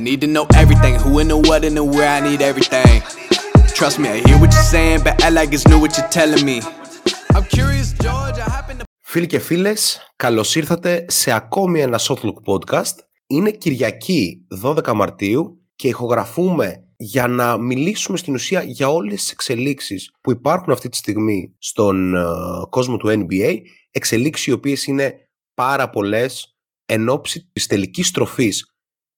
I need to know everything, who and the what and the where I need everything. Trust me, I hear what you're saying, but I like it's new what you're telling me. I'm curious, George, I happen to... Φίλοι και φίλες, καλώς ήρθατε σε ακόμη ένα Shotlook podcast. Είναι Κυριακή 12 Μαρτίου και ηχογραφούμε για να μιλήσουμε στην ουσία για όλες τις εξελίξεις που υπάρχουν αυτή τη στιγμή στον ε, κόσμο του NBA, εξελίξεις οι οποίες είναι πάρα πολλές εν ώψη της τελικής στροφής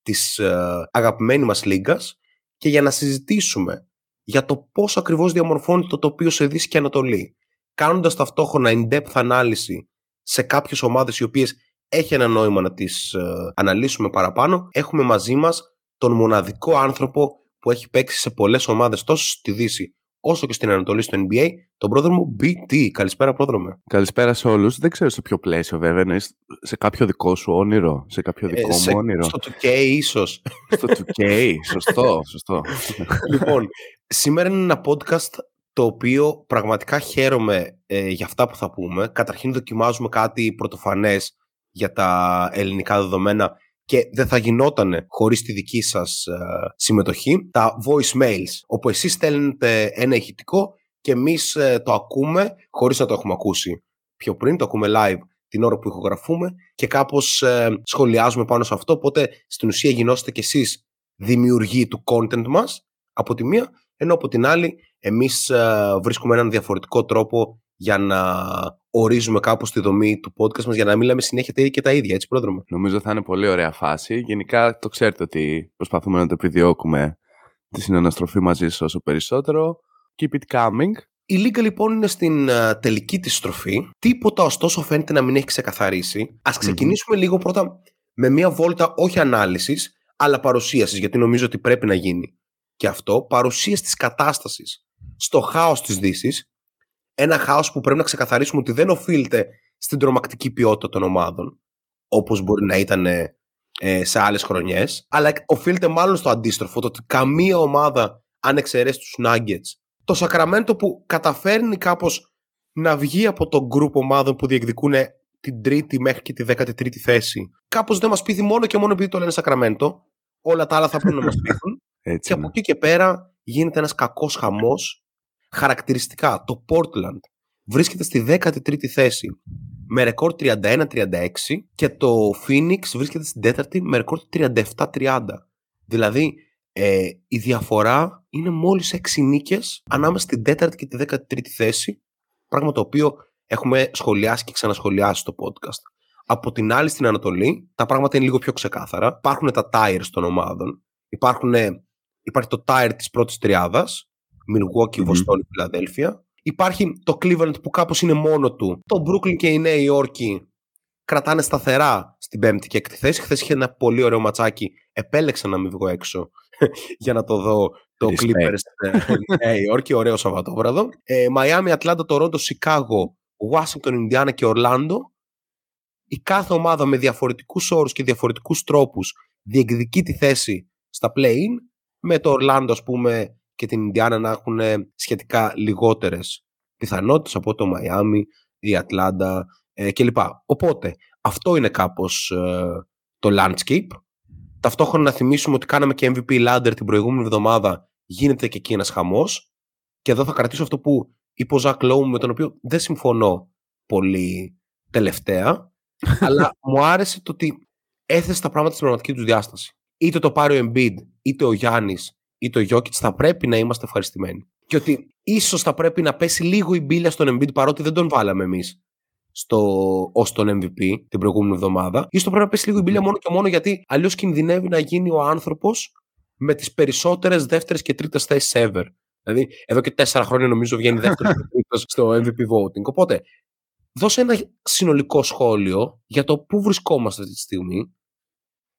της uh, αγαπημένης μας λίγκας και για να συζητήσουμε για το πώς ακριβώς διαμορφώνει το τοπίο σε Δύση και Ανατολή, κάνοντας ταυτόχρονα in-depth ανάλυση σε κάποιες ομάδες οι οποίες έχει ένα νόημα να τις uh, αναλύσουμε παραπάνω, έχουμε μαζί μας τον μοναδικό άνθρωπο που έχει παίξει σε πολλές ομάδες τόσο στη Δύση όσο και στην Ανατολή στο NBA, τον πρόδρομο BT. Καλησπέρα, πρόδρομο. Καλησπέρα σε όλους. Δεν ξέρω σε ποιο πλαίσιο, βέβαια. Είναι σε κάποιο δικό σου όνειρο, σε κάποιο ε, δικό ε, μου όνειρο. Στο 2K, ίσως. στο 2K, σωστό, σωστό. λοιπόν, σήμερα είναι ένα podcast το οποίο πραγματικά χαίρομαι ε, για αυτά που θα πούμε. Καταρχήν δοκιμάζουμε κάτι πρωτοφανές για τα ελληνικά δεδομένα και δεν θα γινόταν χωρίς τη δική σας ε, συμμετοχή, τα voicemails, όπου εσείς στέλνετε ένα ηχητικό και εμείς ε, το ακούμε χωρίς να το έχουμε ακούσει πιο πριν, το ακούμε live την ώρα που ηχογραφούμε και κάπως ε, σχολιάζουμε πάνω σε αυτό, οπότε στην ουσία γινώστε κι εσείς δημιουργοί του content μας από τη μία, ενώ από την άλλη εμείς βρίσκουμε έναν διαφορετικό τρόπο για να ορίζουμε κάπως τη δομή του podcast μας για να μην λέμε συνέχεια τα ίδια και τα ίδια, έτσι πρόδρομο. Νομίζω θα είναι πολύ ωραία φάση. Γενικά το ξέρετε ότι προσπαθούμε να το επιδιώκουμε τη συναναστροφή μαζί σας όσο περισσότερο. Keep it coming. Η Λίγκα λοιπόν είναι στην uh, τελική της στροφή. Τίποτα ωστόσο φαίνεται να μην έχει ξεκαθαρίσει. Ας ξεκινησουμε λίγο πρώτα με μια βόλτα όχι ανάλυσης, αλλά παρουσίασης, γιατί νομίζω ότι πρέπει να γίνει και αυτό. Παρουσίαση της κατάστασης στο χάος της δύσης ένα χάος που πρέπει να ξεκαθαρίσουμε ότι δεν οφείλεται στην τρομακτική ποιότητα των ομάδων, όπως μπορεί να ήταν ε, σε άλλες χρονιές, αλλά οφείλεται μάλλον στο αντίστροφο, το ότι καμία ομάδα, αν εξαιρέσει τους Nuggets, το Σακραμέντο που καταφέρνει κάπως να βγει από τον γκρουπ ομάδων που διεκδικούν την τρίτη μέχρι και τη δέκατη τρίτη θέση. Κάπως δεν μας πείθει μόνο και μόνο επειδή το λένε Σακραμέντο. Όλα τα άλλα θα πρέπει να μας πείθουν. και από εκεί και πέρα γίνεται ένας κακός χαμός Χαρακτηριστικά, το Portland βρίσκεται στη 13η θέση με ρεκόρ 31-36 και το Phoenix βρίσκεται στην 4η με ρεκόρ 37-30. Δηλαδή, ε, η διαφορά είναι μόλις 6 νίκες ανάμεσα στην 4η και τη 13η θέση, πράγμα το οποίο έχουμε σχολιάσει και ξανασχολιάσει στο podcast. Από την άλλη στην Ανατολή, τα πράγματα είναι λίγο πιο ξεκάθαρα. Υπάρχουν τα tires των ομάδων. Υπάρχουν, υπάρχει το tire της πρώτης τριάδας, Milwaukee, Βοστόνη, Φιλαδέλφια. Υπάρχει το Cleveland που κάπως είναι μόνο του. Το Brooklyn και η Νέα Υόρκη κρατάνε σταθερά στην πέμπτη και έκτη θέση. Χθες είχε ένα πολύ ωραίο ματσάκι. Επέλεξα να μην βγω έξω για να το δω το Respect. Clippers Νέα Υόρκη. Ωραίο Σαββατόβραδο. Μαϊάμι, Ατλάντα, Τορόντο, Σικάγο, Ουάσιγκτον, Ινδιάνα και Ορλάντο. Η κάθε ομάδα με διαφορετικούς όρους και διαφορετικούς τρόπους διεκδικεί τη θέση στα play-in. Με το Ορλάντο, ας πούμε, και την Ινδιάνα να έχουν σχετικά λιγότερες πιθανότητες από το Μαϊάμι, η Ατλάντα ε, κλπ. Οπότε αυτό είναι κάπως ε, το landscape. Ταυτόχρονα να θυμίσουμε ότι κάναμε και MVP ladder την προηγούμενη εβδομάδα γίνεται και εκεί ένας χαμός και εδώ θα κρατήσω αυτό που είπε ο Ζακ Λόουμ με τον οποίο δεν συμφωνώ πολύ τελευταία αλλά μου άρεσε το ότι έθεσε τα πράγματα στην πραγματική τους διάσταση. Είτε το πάρει ο Embiid, είτε ο Γιάννης ή το Jokic θα πρέπει να είμαστε ευχαριστημένοι. Και ότι ίσως θα πρέπει να πέσει λίγο η μπύλια στον Embiid παρότι δεν τον βάλαμε εμείς ως τον MVP την προηγούμενη εβδομάδα. ίσως θα πρέπει να πέσει λίγο η μπύλια μόνο και μόνο γιατί αλλιώς κινδυνεύει να γίνει ο άνθρωπος με τις περισσότερες δεύτερες και τρίτες θέσεις ever. Δηλαδή, εδώ και τέσσερα χρόνια νομίζω βγαίνει δεύτερος και τρίτος στο MVP voting. Οπότε, δώσε ένα συνολικό σχόλιο για το πού βρισκόμαστε αυτή τη στιγμή.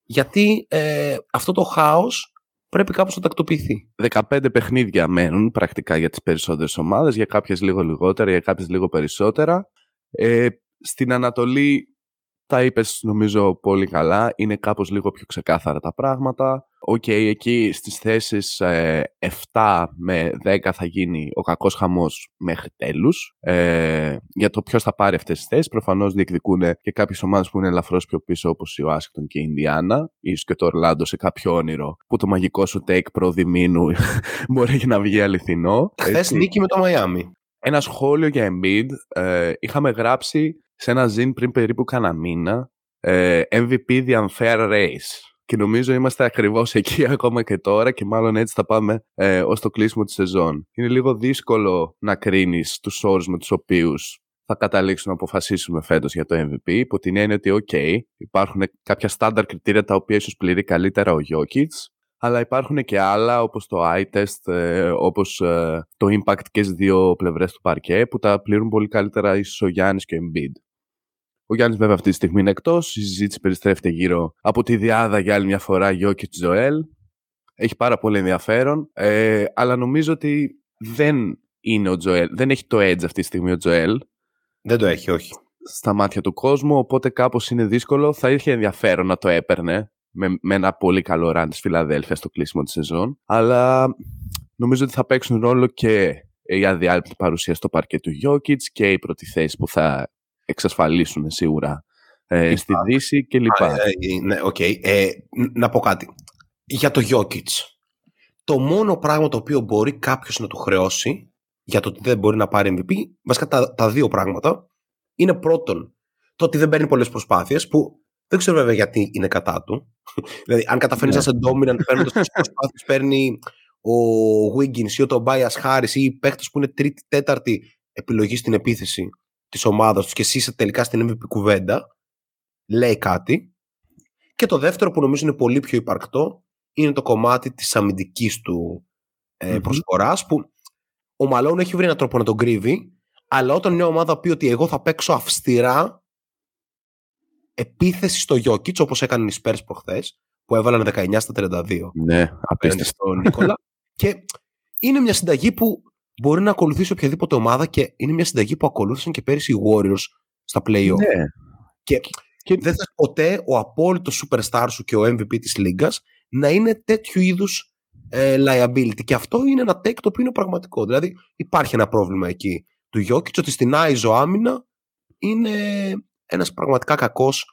Γιατί ε, αυτό το χάος πρέπει κάπως να τακτοποιηθεί. 15 παιχνίδια μένουν πρακτικά για τις περισσότερες ομάδες, για κάποιες λίγο λιγότερα, για κάποιες λίγο περισσότερα. Ε, στην Ανατολή Τα είπες νομίζω πολύ καλά. Είναι κάπως λίγο πιο ξεκάθαρα τα πράγματα. Οκ, εκεί στις θέσεις 7 ε, με 10 θα γίνει ο κακός χαμός μέχρι τέλους. Ε, για το ποιος θα πάρει αυτές τις θέσεις, προφανώς διεκδικούν και κάποιες ομάδες που είναι ελαφρώς πιο πίσω όπως η Ουάσιγκτον και η Ινδιάνα, ίσως και το Ορλάντο σε κάποιο όνειρο που το μαγικό σου take προ διμήνου μπορεί να βγει αληθινό. Χθες νίκη με το Μαϊάμι. Ένα σχόλιο για Embiid. Ε, είχαμε γράψει σε ένα ζήν πριν περίπου κάνα μήνα ε, MVP The Unfair Race. Και νομίζω είμαστε ακριβώς εκεί ακόμα και τώρα και μάλλον έτσι θα πάμε ε, ως το κλείσιμο της σεζόν. Είναι λίγο δύσκολο να κρίνεις τους όρους με τους οποίους θα καταλήξουν να αποφασίσουμε φέτος για το MVP, υπό την έννοια ότι, OK, υπάρχουν κάποια στάνταρ κριτήρια τα οποία ίσως πληρεί καλύτερα ο Jokic, αλλά υπάρχουν και άλλα όπως το eye test, ε, όπως ε, το impact και στις δύο πλευρές του παρκέ, που τα πληρούν πολύ καλύτερα ίσως ο Γιάννης και ο Embiid. Ο Γιάννης, βέβαια, αυτή τη στιγμή είναι εκτός. Η συζήτηση περιστρέφεται γύρω από τη διάδα για άλλη μια φορά Γιώκη Τζοέλ. Έχει πάρα πολύ ενδιαφέρον. Ε, αλλά νομίζω ότι δεν είναι ο Τζοέλ. Δεν έχει το edge αυτή τη στιγμή ο Τζοέλ. Δεν το έχει, όχι. Στα μάτια του κόσμου, οπότε κάπως είναι δύσκολο. Θα είχε ενδιαφέρον να το έπαιρνε με, με ένα πολύ καλό ραν της Φιλαδέλφια στο κλείσιμο της σεζόν. Αλλά νομίζω ότι θα παίξουν ρόλο και η αδιάλειπτη παρουσία στο παρκέ του Γιώκητς και η πρώτη θέση που θα εξασφαλίσουν σίγουρα ε, στη Δύση και λοιπά. Ε, ε, ναι, okay. ε, να πω κάτι. Για το Jokic. Το μόνο πράγμα το οποίο μπορεί κάποιος να του χρεώσει για το ότι δεν μπορεί να πάρει MVP, βασικά τα, τα δύο πράγματα, είναι πρώτον το ότι δεν παίρνει πολλές προσπάθειες, που δεν ξέρω βέβαια γιατί είναι κατά του. δηλαδή, αν καταφέρει να ναι. είσαι dominant παίρνοντας τι προσπάθειες, παίρνει ο Wiggins ή ο Tobias Harris ή οι παίχτες που είναι τρίτη, τέταρτη επιλογή στην επίθεση της ομάδας τους και εσύ είσαι τελικά στην MVP κουβέντα, λέει κάτι. Και το δεύτερο που νομίζω είναι πολύ πιο υπαρκτό είναι το κομμάτι της αμυντικής του ε, προσφοράς που ο Μαλόν έχει βρει έναν τρόπο να τον κρύβει αλλά όταν μια ομάδα πει ότι εγώ θα παίξω αυστηρά επίθεση στο Γιώκητς όπως έκανε οι Spurs προχθές που έβαλαν 19 στα 32 ναι, απίστευτο. Νίκολα και είναι μια συνταγή που μπορεί να ακολουθήσει οποιαδήποτε ομάδα και είναι μια συνταγή που ακολούθησαν και πέρυσι οι Warriors στα play-off. Ναι. Και, και... δεν θες ποτέ ο απόλυτος superstar σου και ο MVP της λίγκας να είναι τέτοιου είδους ε, liability. Και αυτό είναι ένα take το οποίο είναι πραγματικό. Δηλαδή υπάρχει ένα πρόβλημα εκεί του Jokic ότι στην Άιζο άμυνα είναι ένας πραγματικά κακός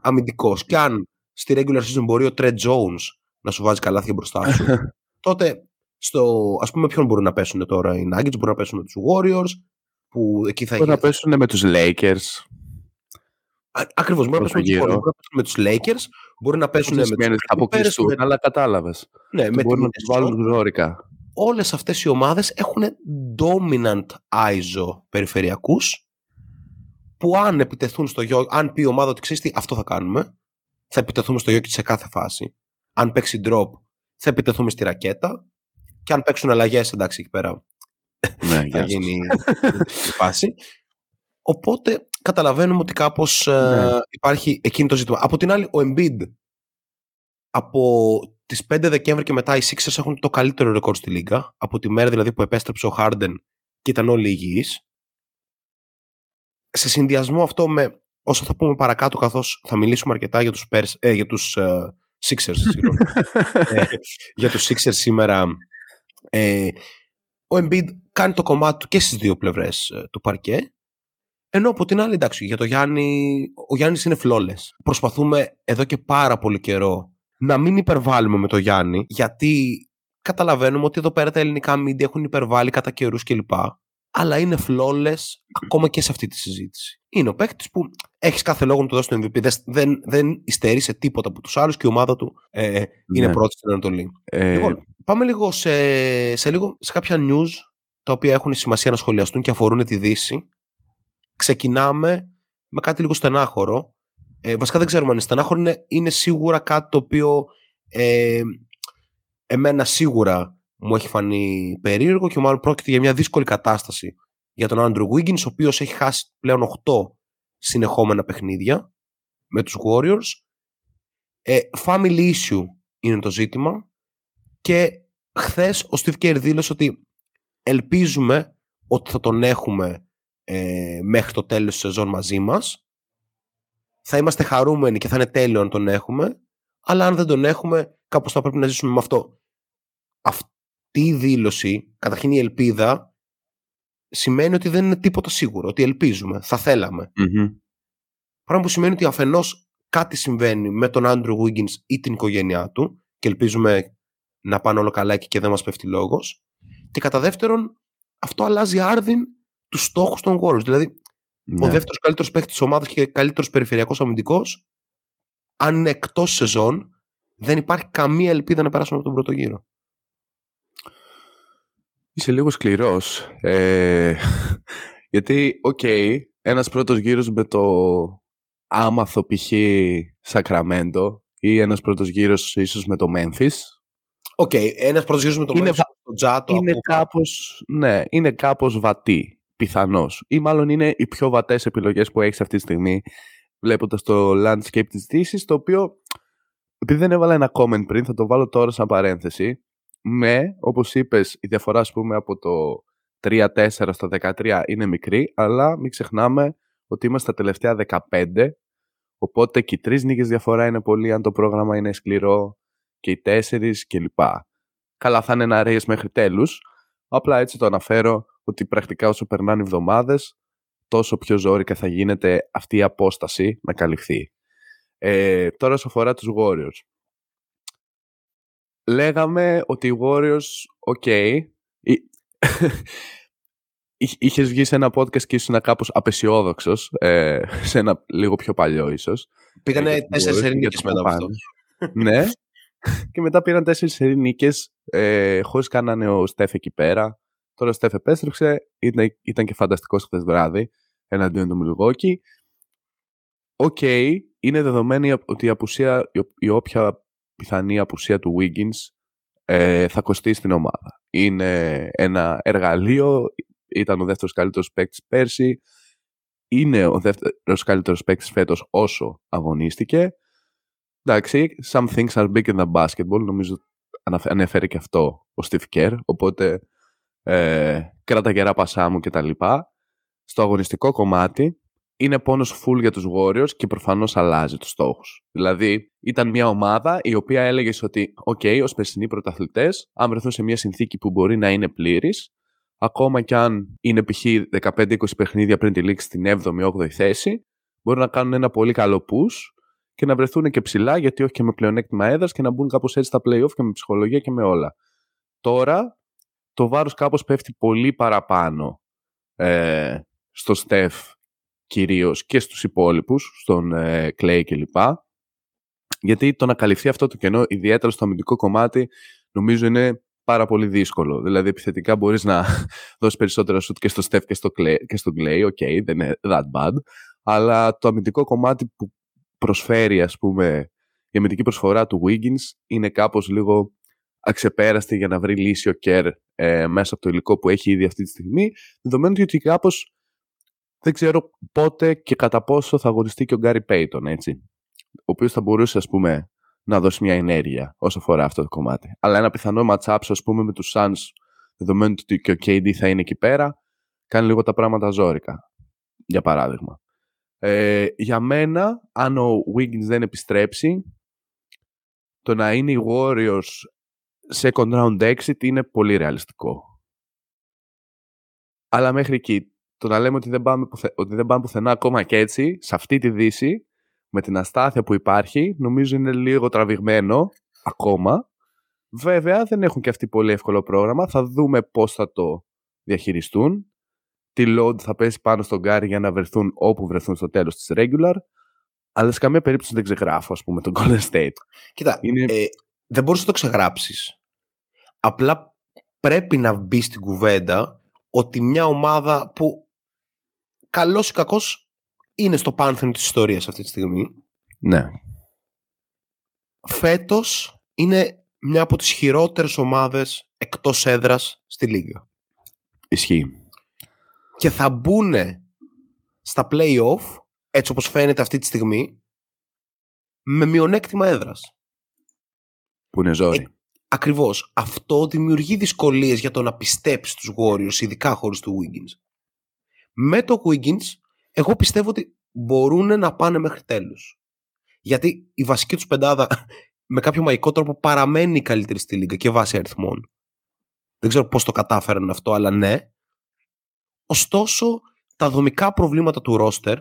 αμυντικός. Και αν στη regular season μπορεί ο Trey Jones να σου βάζει καλάθια μπροστά σου, τότε στο, ας πούμε ποιον μπορούν να πέσουν τώρα οι Nuggets, μπορούν να πέσουν με τους Warriors, που εκεί θα Μπορούν να πέσουν με τους Lakers. Ακριβώς, μπορούν να πέσουν με τους, με τους Lakers, μπορούν να πέσουν με τους Θα αποκλειστούν, με... αλλά κατάλαβες. Ναι, με μπορούν να τους βάλουν γνώρικα. Όλες αυτές οι ομάδες έχουν dominant ISO περιφερειακούς, που αν επιτεθούν στο Γιώργο, αν πει η ομάδα ότι ξέρεις τι, αυτό θα κάνουμε, θα επιτεθούμε στο Γιώργο σε κάθε φάση. Αν παίξει drop, θα επιτεθούμε στη ρακέτα και αν παίξουν αλλαγές, εντάξει, εκεί πέρα ναι, θα γίνει η φάση. Οπότε καταλαβαίνουμε ότι κάπως ε, ναι. υπάρχει εκείνο το ζήτημα. Από την άλλη, ο Embiid από τις 5 Δεκέμβρη και μετά οι Sixers έχουν το καλύτερο ρεκόρ στη Λίγκα. Από τη μέρα δηλαδή που επέστρεψε ο Harden και ήταν όλοι υγιείς. Σε συνδυασμό αυτό με όσο θα πούμε παρακάτω καθώς θα μιλήσουμε αρκετά για τους, Pers, ε, για τους ε, Sixers, ε, για τους Sixers σήμερα ε, ο Embiid κάνει το κομμάτι του και στις δύο πλευρές ε, του παρκέ. Ενώ από την άλλη, εντάξει, για το Γιάννη, ο Γιάννης είναι φλόλες. Προσπαθούμε εδώ και πάρα πολύ καιρό να μην υπερβάλλουμε με το Γιάννη, γιατί καταλαβαίνουμε ότι εδώ πέρα τα ελληνικά μίντια έχουν υπερβάλει κατά καιρούς κλπ αλλά είναι flawless ακόμα και σε αυτή τη συζήτηση. Είναι ο παίκτης που έχεις κάθε λόγο να του δώσεις το MVP. Δεν, δεν υστερεί σε τίποτα από τους άλλους και η ομάδα του ε, είναι ναι. πρώτη στην Ανατολή. Ε... Λοιπόν, πάμε λίγο σε, σε, λίγο σε κάποια news τα οποία έχουν σημασία να σχολιαστούν και αφορούν τη Δύση. Ξεκινάμε με κάτι λίγο στενάχωρο. Ε, βασικά δεν ξέρουμε αν είναι στενάχωρο. Είναι, είναι σίγουρα κάτι το οποίο ε, εμένα σίγουρα μου έχει φανεί περίεργο και μάλλον πρόκειται για μια δύσκολη κατάσταση για τον Άντρου Wiggins, ο οποίος έχει χάσει πλέον 8 συνεχόμενα παιχνίδια με τους Warriors. Ε, family issue είναι το ζήτημα και χθες ο Steve Kerr δήλωσε ότι ελπίζουμε ότι θα τον έχουμε ε, μέχρι το τέλος της σεζόν μαζί μας. Θα είμαστε χαρούμενοι και θα είναι τέλειο αν τον έχουμε, αλλά αν δεν τον έχουμε, κάπως θα πρέπει να ζήσουμε με αυτό. Αυτή η δήλωση, καταρχήν η ελπίδα, σημαίνει ότι δεν είναι τίποτα σίγουρο, ότι ελπίζουμε, θα θελαμε Πράγμα που σημαίνει ότι αφενός κάτι συμβαίνει με τον Άντρου Wiggins ή την οικογένειά του και ελπίζουμε να πάνε όλο καλά και δεν μας πέφτει λόγος. Και κατά δεύτερον, αυτό αλλάζει άρδιν τους στόχους των Warriors. Δηλαδή, ναι. ο δεύτερος καλύτερος παίκτης της ομάδας και καλύτερος περιφερειακός αμυντικός, αν είναι εκτός σεζόν, δεν υπάρχει καμία ελπίδα να περάσουμε από τον πρώτο γύρο. Είσαι λίγο σκληρός. Ε, γιατί, OK, okay, ένας πρώτος γύρος με το άμαθο π.χ. Σακραμέντο ή ένας πρώτος γύρος ίσως με το Μέμφις. OK, okay, ένας πρώτος γύρος με το Μέμφις, το Τζάτο. Είναι κάπως, ναι, είναι κάπως βατή, πιθανώς. Ή μάλλον είναι οι πιο βατές επιλογές που έχεις αυτή τη στιγμή, βλέποντας το landscape της Δύσης, το οποίο, επειδή δεν έβαλα ένα comment πριν, θα το βάλω τώρα σαν παρένθεση, με, όπως είπες, η διαφορά, ας πούμε, από το 3-4 στο 13 είναι μικρή, αλλά μην ξεχνάμε ότι είμαστε τα τελευταία 15, οπότε και οι τρεις νίκες διαφορά είναι πολύ αν το πρόγραμμα είναι σκληρό και οι τέσσερις κλπ. Καλά θα είναι ένα race μέχρι τέλους, απλά έτσι το αναφέρω ότι πρακτικά όσο περνάνε οι εβδομάδες, τόσο πιο ζώρικα θα γίνεται αυτή η απόσταση να καλυφθεί. Ε, τώρα όσο αφορά τους Warriors. Λέγαμε ότι οι Warriors, ok, είχες βγει σε ένα podcast και ήσουν κάπως απεσιόδοξος, ε, σε ένα λίγο πιο παλιό ίσως. Πήγανε ε, τέσσερις νίκες μετά από αυτό. ναι. Και μετά πήραν τέσσερις νίκες, ε, χωρίς κάνανε ο Στέφ εκεί πέρα. Τώρα ο Στέφ επέστρεψε, ήταν, ήταν και φανταστικός χθες βράδυ, εναντίον του Μιλγουόκι. OK, okay, είναι δεδομένη ότι η, απουσία, η, όποια πιθανή απουσία του Wiggins ε, θα κοστίσει την ομάδα. Είναι ένα εργαλείο ήταν ο δεύτερος καλύτερος παίκτης πέρσι. Είναι ο δεύτερος καλύτερος παίκτης φέτος όσο αγωνίστηκε. Εντάξει, some things are bigger than basketball. Νομίζω ανέφερε και αυτό ο Steve Kerr. Οπότε ε, κράτα γερά πασά μου κτλ. Στο αγωνιστικό κομμάτι είναι πόνος full για τους Warriors και προφανώς αλλάζει τους στόχους. Δηλαδή, ήταν μια ομάδα η οποία έλεγες ότι, ok, ως περσινοί πρωταθλητές, αν βρεθούν σε μια συνθήκη που μπορεί να είναι πλήρης, ακόμα κι αν είναι π.χ. 15-20 παιχνίδια πριν τη λήξη στην 7η-8η θέση, μπορούν να κάνουν ένα πολύ καλό push και να βρεθούν και ψηλά, γιατί όχι και με πλεονέκτημα έδρας και να μπουν κάπως έτσι στα playoff και με ψυχολογία και με όλα. Τώρα το βάρος κάπως πέφτει πολύ παραπάνω ε, στο Στεφ κυρίως και στους υπόλοιπους, στον ε, Clay κλπ. Γιατί το να καλυφθεί αυτό το κενό, ιδιαίτερα στο αμυντικό κομμάτι, νομίζω είναι πάρα πολύ δύσκολο. Δηλαδή, επιθετικά μπορείς να δώσεις περισσότερα σουτ και στο Steph και στο, Clay, και στο Clay. OK, okay, δεν είναι that bad. Αλλά το αμυντικό κομμάτι που προσφέρει, ας πούμε, η αμυντική προσφορά του Wiggins είναι κάπως λίγο αξεπέραστη για να βρει λύση ο Κέρ ε, μέσα από το υλικό που έχει ήδη αυτή τη στιγμή, δεδομένου ότι κάπως δεν ξέρω πότε και κατά πόσο θα αγωνιστεί και ο Γκάρι Πέιτον, έτσι. Ο οποίος θα μπορούσε, ας πούμε, να δώσει μια ενέργεια όσο αφορά αυτό το κομμάτι. Αλλά ένα πιθανό match-up, ας πούμε, με τους Suns, δεδομένου ότι και ο KD θα είναι εκεί πέρα, κάνει λίγο τα πράγματα ζώρικα. Για παράδειγμα. Ε, για μένα, αν ο Wiggins δεν επιστρέψει, το να είναι οι Warriors second round exit είναι πολύ ρεαλιστικό. Αλλά μέχρι εκεί, το να λέμε ότι δεν πάμε, ότι δεν πάμε πουθενά ακόμα και έτσι, σε αυτή τη δύση, με την αστάθεια που υπάρχει, νομίζω είναι λίγο τραβηγμένο ακόμα. Βέβαια, δεν έχουν και αυτοί πολύ εύκολο πρόγραμμα. Θα δούμε πώς θα το διαχειριστούν. Τι load θα πέσει πάνω στον Γκάρι για να βρεθούν όπου βρεθούν στο τέλος της regular. Αλλά σε καμία περίπτωση δεν ξεγράφω, ας πούμε, τον Golden State. Κοίτα, είναι... ε, δεν μπορείς να το ξεγράψεις. Απλά πρέπει να μπει στην κουβέντα ότι μια ομάδα που καλός ή κακός είναι στο πάνθεν της ιστορίας αυτή τη στιγμή. Ναι. Φέτος είναι μια από τις χειρότερες ομάδες εκτός έδρας στη Λίγα. Ισχύει. Και θα μπουν στα play-off, έτσι όπως φαίνεται αυτή τη στιγμή, με μειονέκτημα έδρας. Που είναι ζόρι. Ε, ακριβώς. Αυτό δημιουργεί δυσκολίες για το να πιστέψεις τους Warriors, ειδικά χωρίς του Wiggins. Με το Wiggins εγώ πιστεύω ότι μπορούν να πάνε μέχρι τέλους. Γιατί η βασική τους πεντάδα με κάποιο μαγικό τρόπο παραμένει η καλύτερη στη λίγα και βάσει αριθμών. Δεν ξέρω πώς το κατάφεραν αυτό, αλλά ναι. Ωστόσο, τα δομικά προβλήματα του ρόστερ,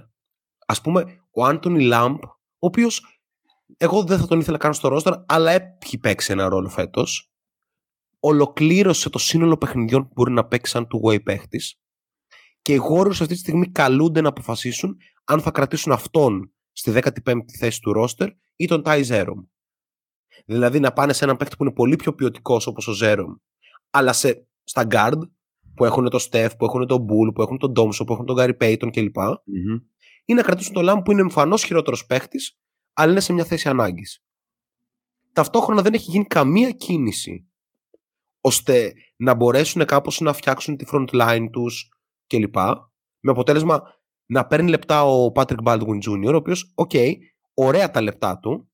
ας πούμε, ο Άντωνι Λάμπ, ο οποίος εγώ δεν θα τον ήθελα καν στο ρόστερ, αλλά έχει παίξει ένα ρόλο φέτος, ολοκλήρωσε το σύνολο παιχνιδιών που μπορεί να παίξει σαν του way παίχτης και οι Warriors αυτή τη στιγμή καλούνται να αποφασίσουν αν θα κρατήσουν αυτόν στη 15η θέση του ρόστερ ή τον Ty Zerom. Δηλαδή να πάνε σε έναν παίκτη που είναι πολύ πιο ποιοτικός όπως ο Jerome, αλλά σε, στα guard που έχουν το Steph, που έχουν τον Poole, που έχουν τον Thompson, που έχουν τον Gary Payton κλπ. Mm-hmm. Ή να κρατήσουν τον Lamb που είναι εμφανώς χειρότερος παίκτη, αλλά είναι σε μια θέση ανάγκης. Ταυτόχρονα δεν έχει γίνει καμία κίνηση ώστε να μπορέσουν κάπως να φτιάξουν τη front line τους κλπ. Με αποτέλεσμα να παίρνει λεπτά ο Patrick Baldwin Jr., ο οποίος, οκ, ωραία τα λεπτά του,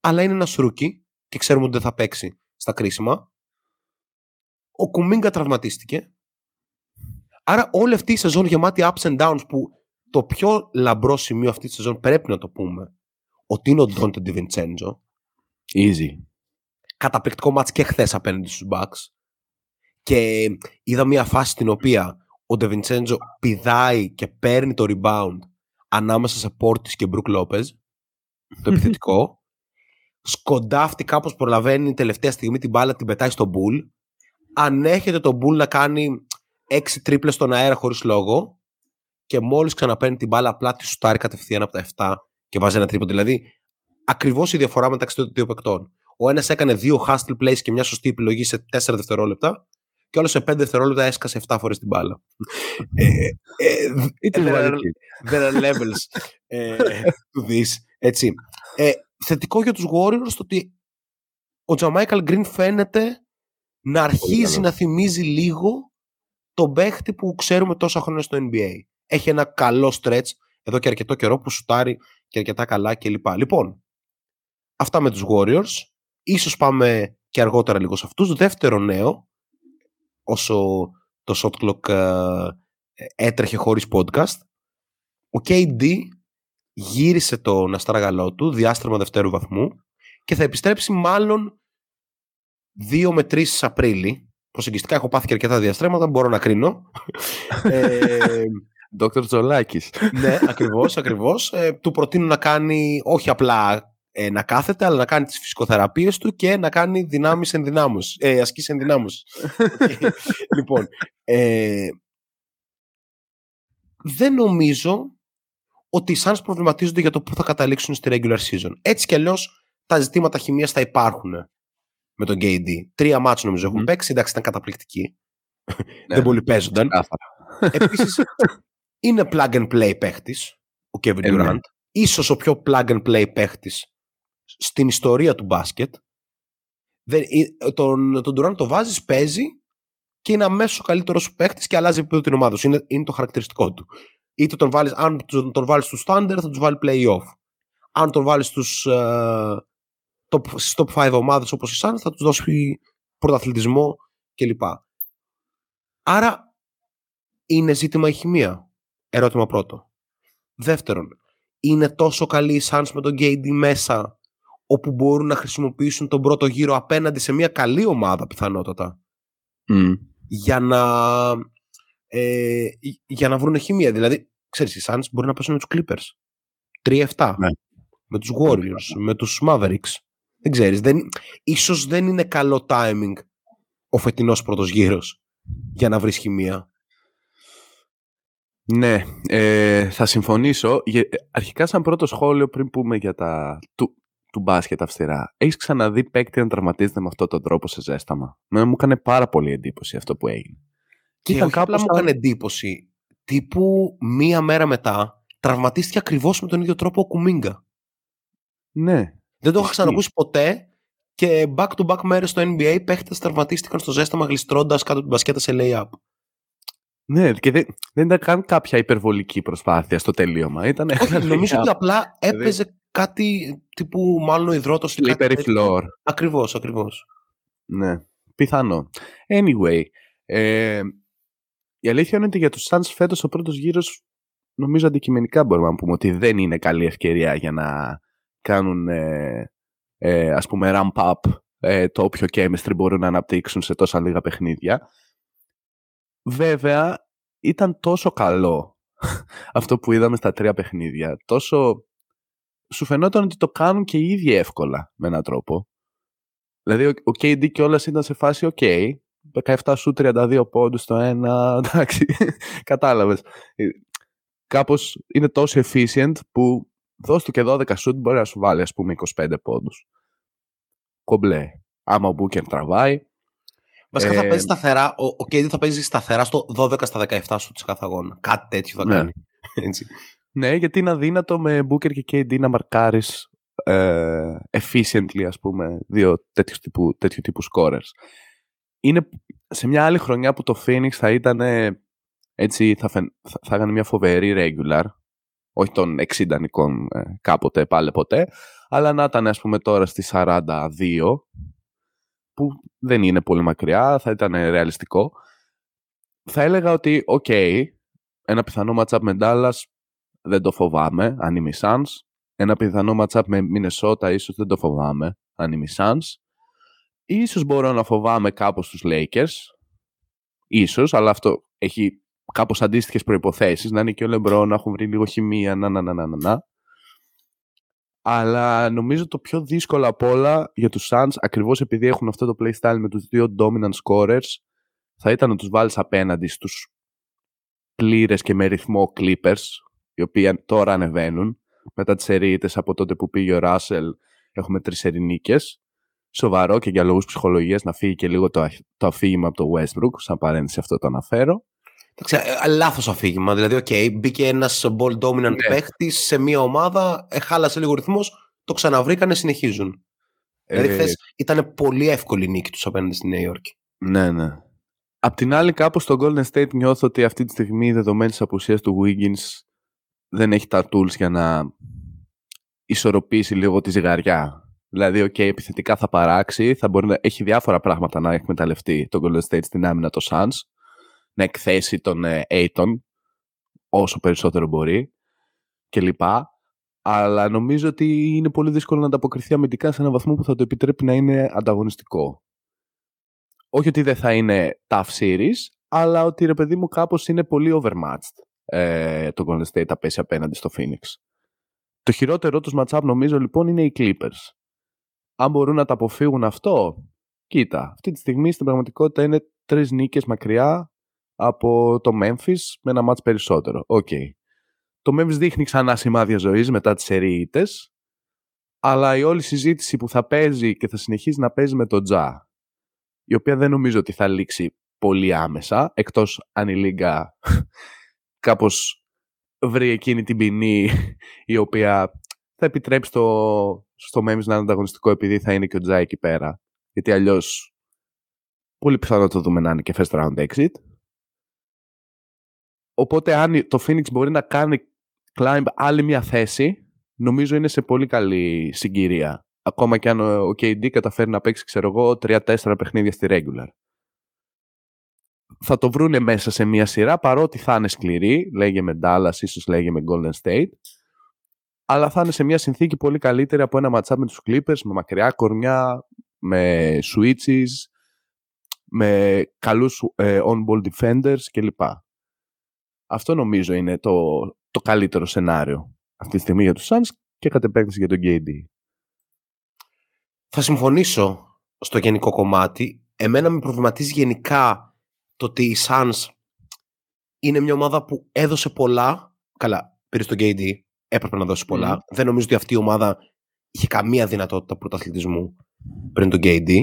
αλλά είναι ένας rookie και ξέρουμε ότι δεν θα παίξει στα κρίσιμα. Ο Κουμίνγκα τραυματίστηκε. Άρα όλη αυτή η σεζόν γεμάτη ups and downs που το πιο λαμπρό σημείο αυτή τη σεζόν πρέπει να το πούμε ότι είναι ο Ντάντε Ντιβιντσέντζο. Easy. Καταπληκτικό μάτς και χθες απέναντι στους Bucks. Και είδα μια φάση στην οποία ο Ντεβιντσέντζο πηδάει και παίρνει το rebound ανάμεσα σε Πόρτη και Μπρουκ Λόπεζ, το επιθετικό. Σκοντάφτει κάπως προλαβαίνει τελευταία στιγμή την μπάλα, την πετάει στο Μπουλ. Ανέχεται το Μπουλ να κάνει έξι τρίπλες στον αέρα χωρίς λόγο. Και μόλις ξαναπαίρνει την μπάλα, απλά τη σουτάρει κατευθείαν από τα 7 και βάζει ένα τρίπο. Δηλαδή, ακριβώς η διαφορά μεταξύ των δύο παικτών. Ο ένας έκανε δύο hustle plays και μια σωστή επιλογή σε 4 δευτερόλεπτα και όλο σε 5 δευτερόλεπτα έσκασε 7 φορές την μπάλα. ε, ε, there, are, levels ε, to this. Έτσι. Ε, θετικό για τους Warriors το ότι ο Τζαμάικαλ Γκριν φαίνεται να αρχίζει να θυμίζει λίγο τον παίχτη που ξέρουμε τόσα χρόνια στο NBA. Έχει ένα καλό stretch εδώ και αρκετό καιρό που σουτάρει και αρκετά καλά κλπ. Λοιπόν, αυτά με τους Warriors. Ίσως πάμε και αργότερα λίγο σε αυτούς. Δεύτερο νέο, όσο το shot clock ε, έτρεχε χωρίς podcast. Ο KD γύρισε το αστράγαλό του, διάστρεμα δευτέρου βαθμού και θα επιστρέψει μάλλον 2 με 3 Απρίλη. Προσεγγιστικά έχω πάθει και αρκετά διαστρέμματα, μπορώ να κρίνω. ε, Δόκτωρ Τζολάκης. ναι, ακριβώς, ακριβώς. Ε, του προτείνω να κάνει όχι απλά ε, να κάθεται, αλλά να κάνει τις φυσικοθεραπείες του και να κάνει δυνάμεις ενδυνάμους, ε, ασκήσεις ενδυνάμους. λοιπόν, ε, δεν νομίζω ότι οι Suns προβληματίζονται για το πού θα καταλήξουν στη regular season. Έτσι κι αλλιώς τα ζητήματα χημίας θα υπάρχουν με τον KD. Τρία μάτσο νομίζω έχουν παίξει, εντάξει ήταν καταπληκτικοί. Ναι, δεν πολύ παίζονταν. Επίσης, είναι plug and play παίχτης ο Kevin ε, ναι. Durant. Ίσως ο πιο plug and play παίχτης στην ιστορία του μπάσκετ. Δεν, τον, τον Durant το βάζεις, παίζει και είναι αμέσως ο καλύτερος παίχτης και αλλάζει επίπεδο την ομάδα σου. Είναι, είναι το χαρακτηριστικό του. Είτε τον βάλεις, αν τον, τον βάλεις στους standard, θα τους βάλει playoff. Αν τον βάλεις στους, uh, top, στις top 5 ομάδες όπως η Suns, θα τους δώσει πρωταθλητισμό κλπ. Άρα είναι ζήτημα η χημεία. Ερώτημα πρώτο. Δεύτερον, είναι τόσο καλή η Suns με τον KD μέσα όπου μπορούν να χρησιμοποιήσουν τον πρώτο γύρο απέναντι σε μια καλή ομάδα πιθανότατα για να ε, για να βρουν χημεία. Δηλαδή, ξέρεις, οι Suns μπορεί να πέσουν με τους Clippers 3-7 ναι. με τους Warriors, με τους Mavericks δεν ξέρεις, δεν, ίσως δεν είναι καλό timing ο φετινός πρώτος γύρος για να βρεις χημεία. Ναι, ε, θα συμφωνήσω. Αρχικά σαν πρώτο σχόλιο πριν πούμε για τα του, του μπάσκετ αυστηρά. Έχεις ξαναδεί παίκτη να τραυματίζεται με αυτόν τον τρόπο σε ζέσταμα; Ναι, μου έκανε πάρα πολύ εντύπωση αυτό που έγινε. Και, και όχι απλά μου έκανε εντύπωση. Τύπου μία μέρα μετά τραυματίστηκε ακριβώς με τον ίδιο τρόπο ο Κουμίγκα. Ναι. Δεν το είχα ξανακούσει ποτέ και back to back μέρες στο NBA παίχτες τραυματίστηκαν στο ζέσταμα γλιστρώντας κάτω την μπασκέτα σε lay-up. Ναι, και δεν, δεν ήταν καν κάποια υπερβολική προσπάθεια στο τελείωμα. Ήταν νομίζω ότι απλά έπαιζε κάτι τύπου μάλλον ο υδρότος. Slippery floor. Ακριβώς, ακριβώς. Ναι, πιθανό. Anyway, ε, η αλήθεια είναι ότι για τους Suns φέτος ο πρώτος γύρος νομίζω αντικειμενικά μπορούμε να πούμε ότι δεν είναι καλή ευκαιρία για να κάνουν ε, ε, ας πούμε ramp up ε, το όποιο chemistry μπορούν να αναπτύξουν σε τόσα λίγα παιχνίδια. Βέβαια, ήταν τόσο καλό αυτό που είδαμε στα τρία παιχνίδια. Τόσο... Σου φαινόταν ότι το κάνουν και οι ίδιοι εύκολα με έναν τρόπο. Δηλαδή, ο KD κιόλας ήταν σε φάση OK. 17 σου 32 πόντους το ένα. Εντάξει, κατάλαβες. Ε, Κάπως είναι τόσο efficient που δώσ' του και 12 σουτ μπορεί να σου βάλει ας πούμε 25 πόντους. Κομπλέ. Άμα ο Booker τραβάει. Βασικά ε, θα παίζει σταθερά, ο, ο KD θα παίζει σταθερά στο 12 στα 17 σου της κάθε αγώνα. Κάτι τέτοιο θα ναι. κάνει. Έτσι. Ναι, γιατί είναι αδύνατο με Booker και KD να μαρκάρεις ε, efficiently, ας πούμε, δύο τέτοιους τύπου, τέτοιου τύπου scorers. Είναι σε μια άλλη χρονιά που το Phoenix θα ήταν έτσι, θα, φαι, θα, θα έκανε μια φοβερή regular, όχι των 60 νικών ε, κάποτε, πάλι ποτέ, αλλά να ήταν ας πούμε τώρα στη 42, που δεν είναι πολύ μακριά, θα ήταν ρεαλιστικό. Θα έλεγα ότι, οκ, ένα πιθανό matchup με Dallas δεν το φοβάμαι, αν είμαι Suns. Ένα πιθανό matchup με Minnesota ίσως δεν το φοβάμαι, αν είμαι Suns. Ίσως μπορώ να φοβάμαι κάπως τους Lakers. Ίσως, αλλά αυτό έχει κάπως αντίστοιχες προϋποθέσεις. Να είναι και ο Λεμπρόν, να έχουν βρει λίγο χημεία, να, να, να, να, να. Αλλά νομίζω το πιο δύσκολο απ' όλα για τους Suns, ακριβώς επειδή έχουν αυτό το playstyle με τους δύο dominant scorers, θα ήταν να τους βάλεις απέναντι στους πλήρες και με ρυθμό Clippers, οι οποίοι τώρα ανεβαίνουν. Μετά τις ερείτες από τότε που πήγε ο Russell έχουμε τρεις ερηνίκες. Σοβαρό και για λόγους ψυχολογίας να φύγει και λίγο το, το αφήγημα από το Westbrook, σαν παρένθεση αυτό το αναφέρω. Ε, Λάθος αφήγημα. Δηλαδή, OK, μπήκε ένας ball dominant ναι. παίχτης σε μια ομάδα, ε, χάλασε λίγο ρυθμός, το ξαναβρήκανε, συνεχίζουν. Ε... Δηλαδή, χθες ήταν πολύ εύκολη η νίκη τους απέναντι στη Νέα Υόρκη. Ναι, ναι. Απ' την άλλη, κάπως στο Golden State νιώθω ότι αυτή τη στιγμή, δεδομένης απουσίας του Wiggins, δεν έχει τα tools για να ισορροπήσει λίγο τη ζυγαριά. Δηλαδή, OK, επιθετικά θα παράξει, θα μπορεί να έχει διάφορα πράγματα να εκμεταλλευτεί το Golden State στην άμυνα το Suns να εκθέσει τον Aiton ε, όσο περισσότερο μπορεί κλπ. Αλλά νομίζω ότι είναι πολύ δύσκολο να ανταποκριθεί αμυντικά σε έναν βαθμό που θα το επιτρέπει να είναι ανταγωνιστικό. Όχι ότι δεν θα είναι tough series, αλλά ότι ρε παιδί μου κάπως είναι πολύ overmatched ε, το Golden State θα πέσει απέναντι στο Phoenix. Το χειρότερό τους matchup νομίζω λοιπόν είναι οι Clippers. Αν μπορούν να τα αποφύγουν αυτό, κοίτα, αυτή τη στιγμή στην πραγματικότητα είναι τρεις νίκες μακριά από το Memphis με ένα μάτς περισσότερο. OK. Okay. Το Memphis δείχνει ξανά σημάδια ζωής μετά τις σερί ήττες, αλλά η όλη συζήτηση που θα παίζει και θα συνεχίσει να παίζει με τον Τζα, η οποία δεν νομίζω ότι θα λήξει πολύ άμεσα, εκτός αν η Λίγκα κάπως βρει εκείνη την ποινή η οποία θα επιτρέψει το, στο Memphis να είναι ανταγωνιστικό επειδή θα είναι και ο Τζα εκεί πέρα. Γιατί αλλιώς πολύ πιθανό να το δούμε να είναι και first round exit. Οπότε αν το Phoenix μπορεί να κάνει climb άλλη μια θέση, νομίζω είναι σε πολύ καλή συγκυρία. Ακόμα και αν ο KD καταφέρει να παίξει, ξέρω εγώ, 3-4 παιχνίδια στη regular. Θα το βρούνε μέσα σε μια σειρά, παρότι θα είναι σκληρή, λέγε με Dallas, ίσως λέγε με Golden State, αλλά θα είναι σε μια συνθήκη πολύ καλύτερη από ένα matchup με τους Clippers, με μακριά κορμιά, με switches, με καλούς ε, on-ball defenders κλπ. Αυτό νομίζω είναι το, το καλύτερο σενάριο αυτή τη στιγμή για τους Suns και κατ' επέκταση για τον KD. Θα συμφωνήσω στο γενικό κομμάτι. Εμένα με προβληματίζει γενικά το ότι οι Suns είναι μια ομάδα που έδωσε πολλά. Καλά, πήρε στον KD, έπρεπε να δώσει πολλά. Δεν νομίζω ότι αυτή η ομάδα είχε καμία δυνατότητα πρωταθλητισμού πριν τον KD.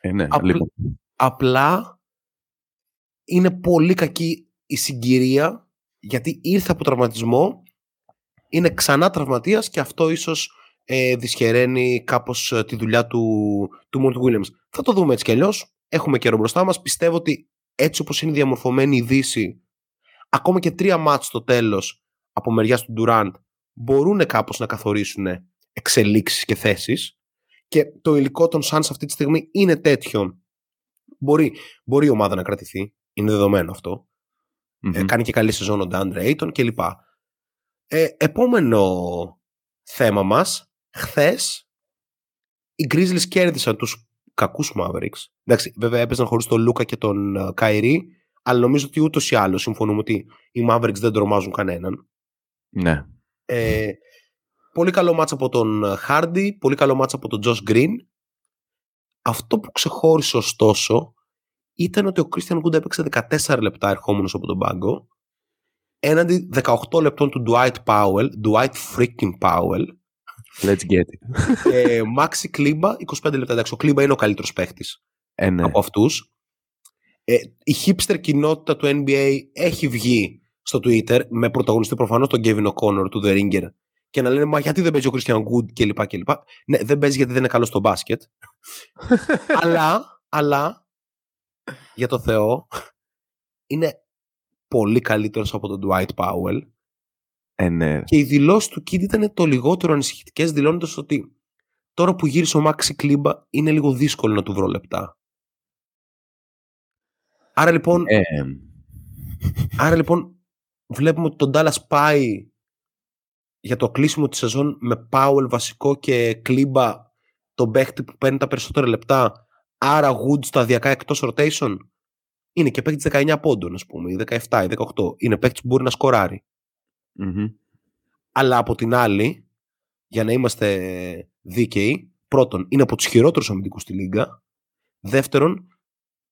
Ε, ναι, απλά είναι πολύ κακή η συγκυρία γιατί ήρθε από τραυματισμό, είναι ξανά τραυματίας και αυτό ίσως ε, δυσχεραίνει κάπως ε, τη δουλειά του, του Μόρτ Williams. Θα το δούμε έτσι κι αλλιώς. Έχουμε καιρό μπροστά μας. Πιστεύω ότι έτσι όπως είναι διαμορφωμένη η Δύση, ακόμα και τρία μάτς στο τέλος από μεριά του Durant μπορούν κάπως να καθορίσουν εξελίξεις και θέσεις και το υλικό των Suns αυτή τη στιγμή είναι τέτοιο. Μπορεί, μπορεί η ομάδα να κρατηθεί, είναι δεδομένο αυτό Ε, κάνει και καλή σεζόν ο DeAndre Ayton κλπ. Ε, επόμενο θέμα μας, χθες οι Grizzlies κέρδισαν τους κακούς Mavericks. Εντάξει, βέβαια έπαιζαν χωρίς τον Λούκα και τον Καϊρή, αλλά νομίζω ότι ούτως ή άλλως συμφωνούμε ότι οι Mavericks δεν τρομάζουν κανέναν. Ναι. Ε, πολύ καλό μάτς από τον Hardy, πολύ καλό μάτς από τον Josh Green. Αυτό που ξεχώρισε ωστόσο ήταν ότι ο Christian Wood έπαιξε 14 λεπτά ερχόμενος από τον πάγκο έναντι 18 λεπτών του Dwight Powell, Dwight freaking Powell. Let's get it. ε, Maxi Klimba, 25 λεπτά. Εντάξει, ο Klimba είναι ο καλύτερος παίχτης ε, ναι. από αυτούς. Ε, η hipster κοινότητα του NBA έχει βγει στο Twitter με πρωταγωνιστή προφανώς τον Kevin O'Connor του The Ringer και να λένε μα γιατί δεν παίζει ο Christian Wood κλπ. κλπ. Ναι, δεν παίζει γιατί δεν είναι καλός στο μπάσκετ. αλλά, αλλά, για το Θεό, είναι πολύ καλύτερος από τον Dwight Powell. Ε, ναι. Και οι δηλώσεις του Kid ήταν το λιγότερο ανησυχητικές, δηλώνοντας ότι τώρα που γύρισε ο Μάξι Κλίμπα είναι λίγο δύσκολο να του βρω λεπτά. Άρα λοιπόν, Ε, άρα λοιπόν βλέπουμε ότι τον Dallas πάει για το κλείσιμο της σεζόν με Powell βασικό και Κλίμπα τον παίχτη που παίρνει τα περισσότερα λεπτά άρα Wood σταδιακά εκτός rotation; Είναι και παίχτης 19 πόντων ας πούμε ή 17 ή 18 είναι παίχτης που μπορεί να σκοράρει μμμ. αλλά από την άλλη για να είμαστε δίκαιοι πρώτον είναι από τους χειρότερους αμυντικούς στη Λίγκα δεύτερον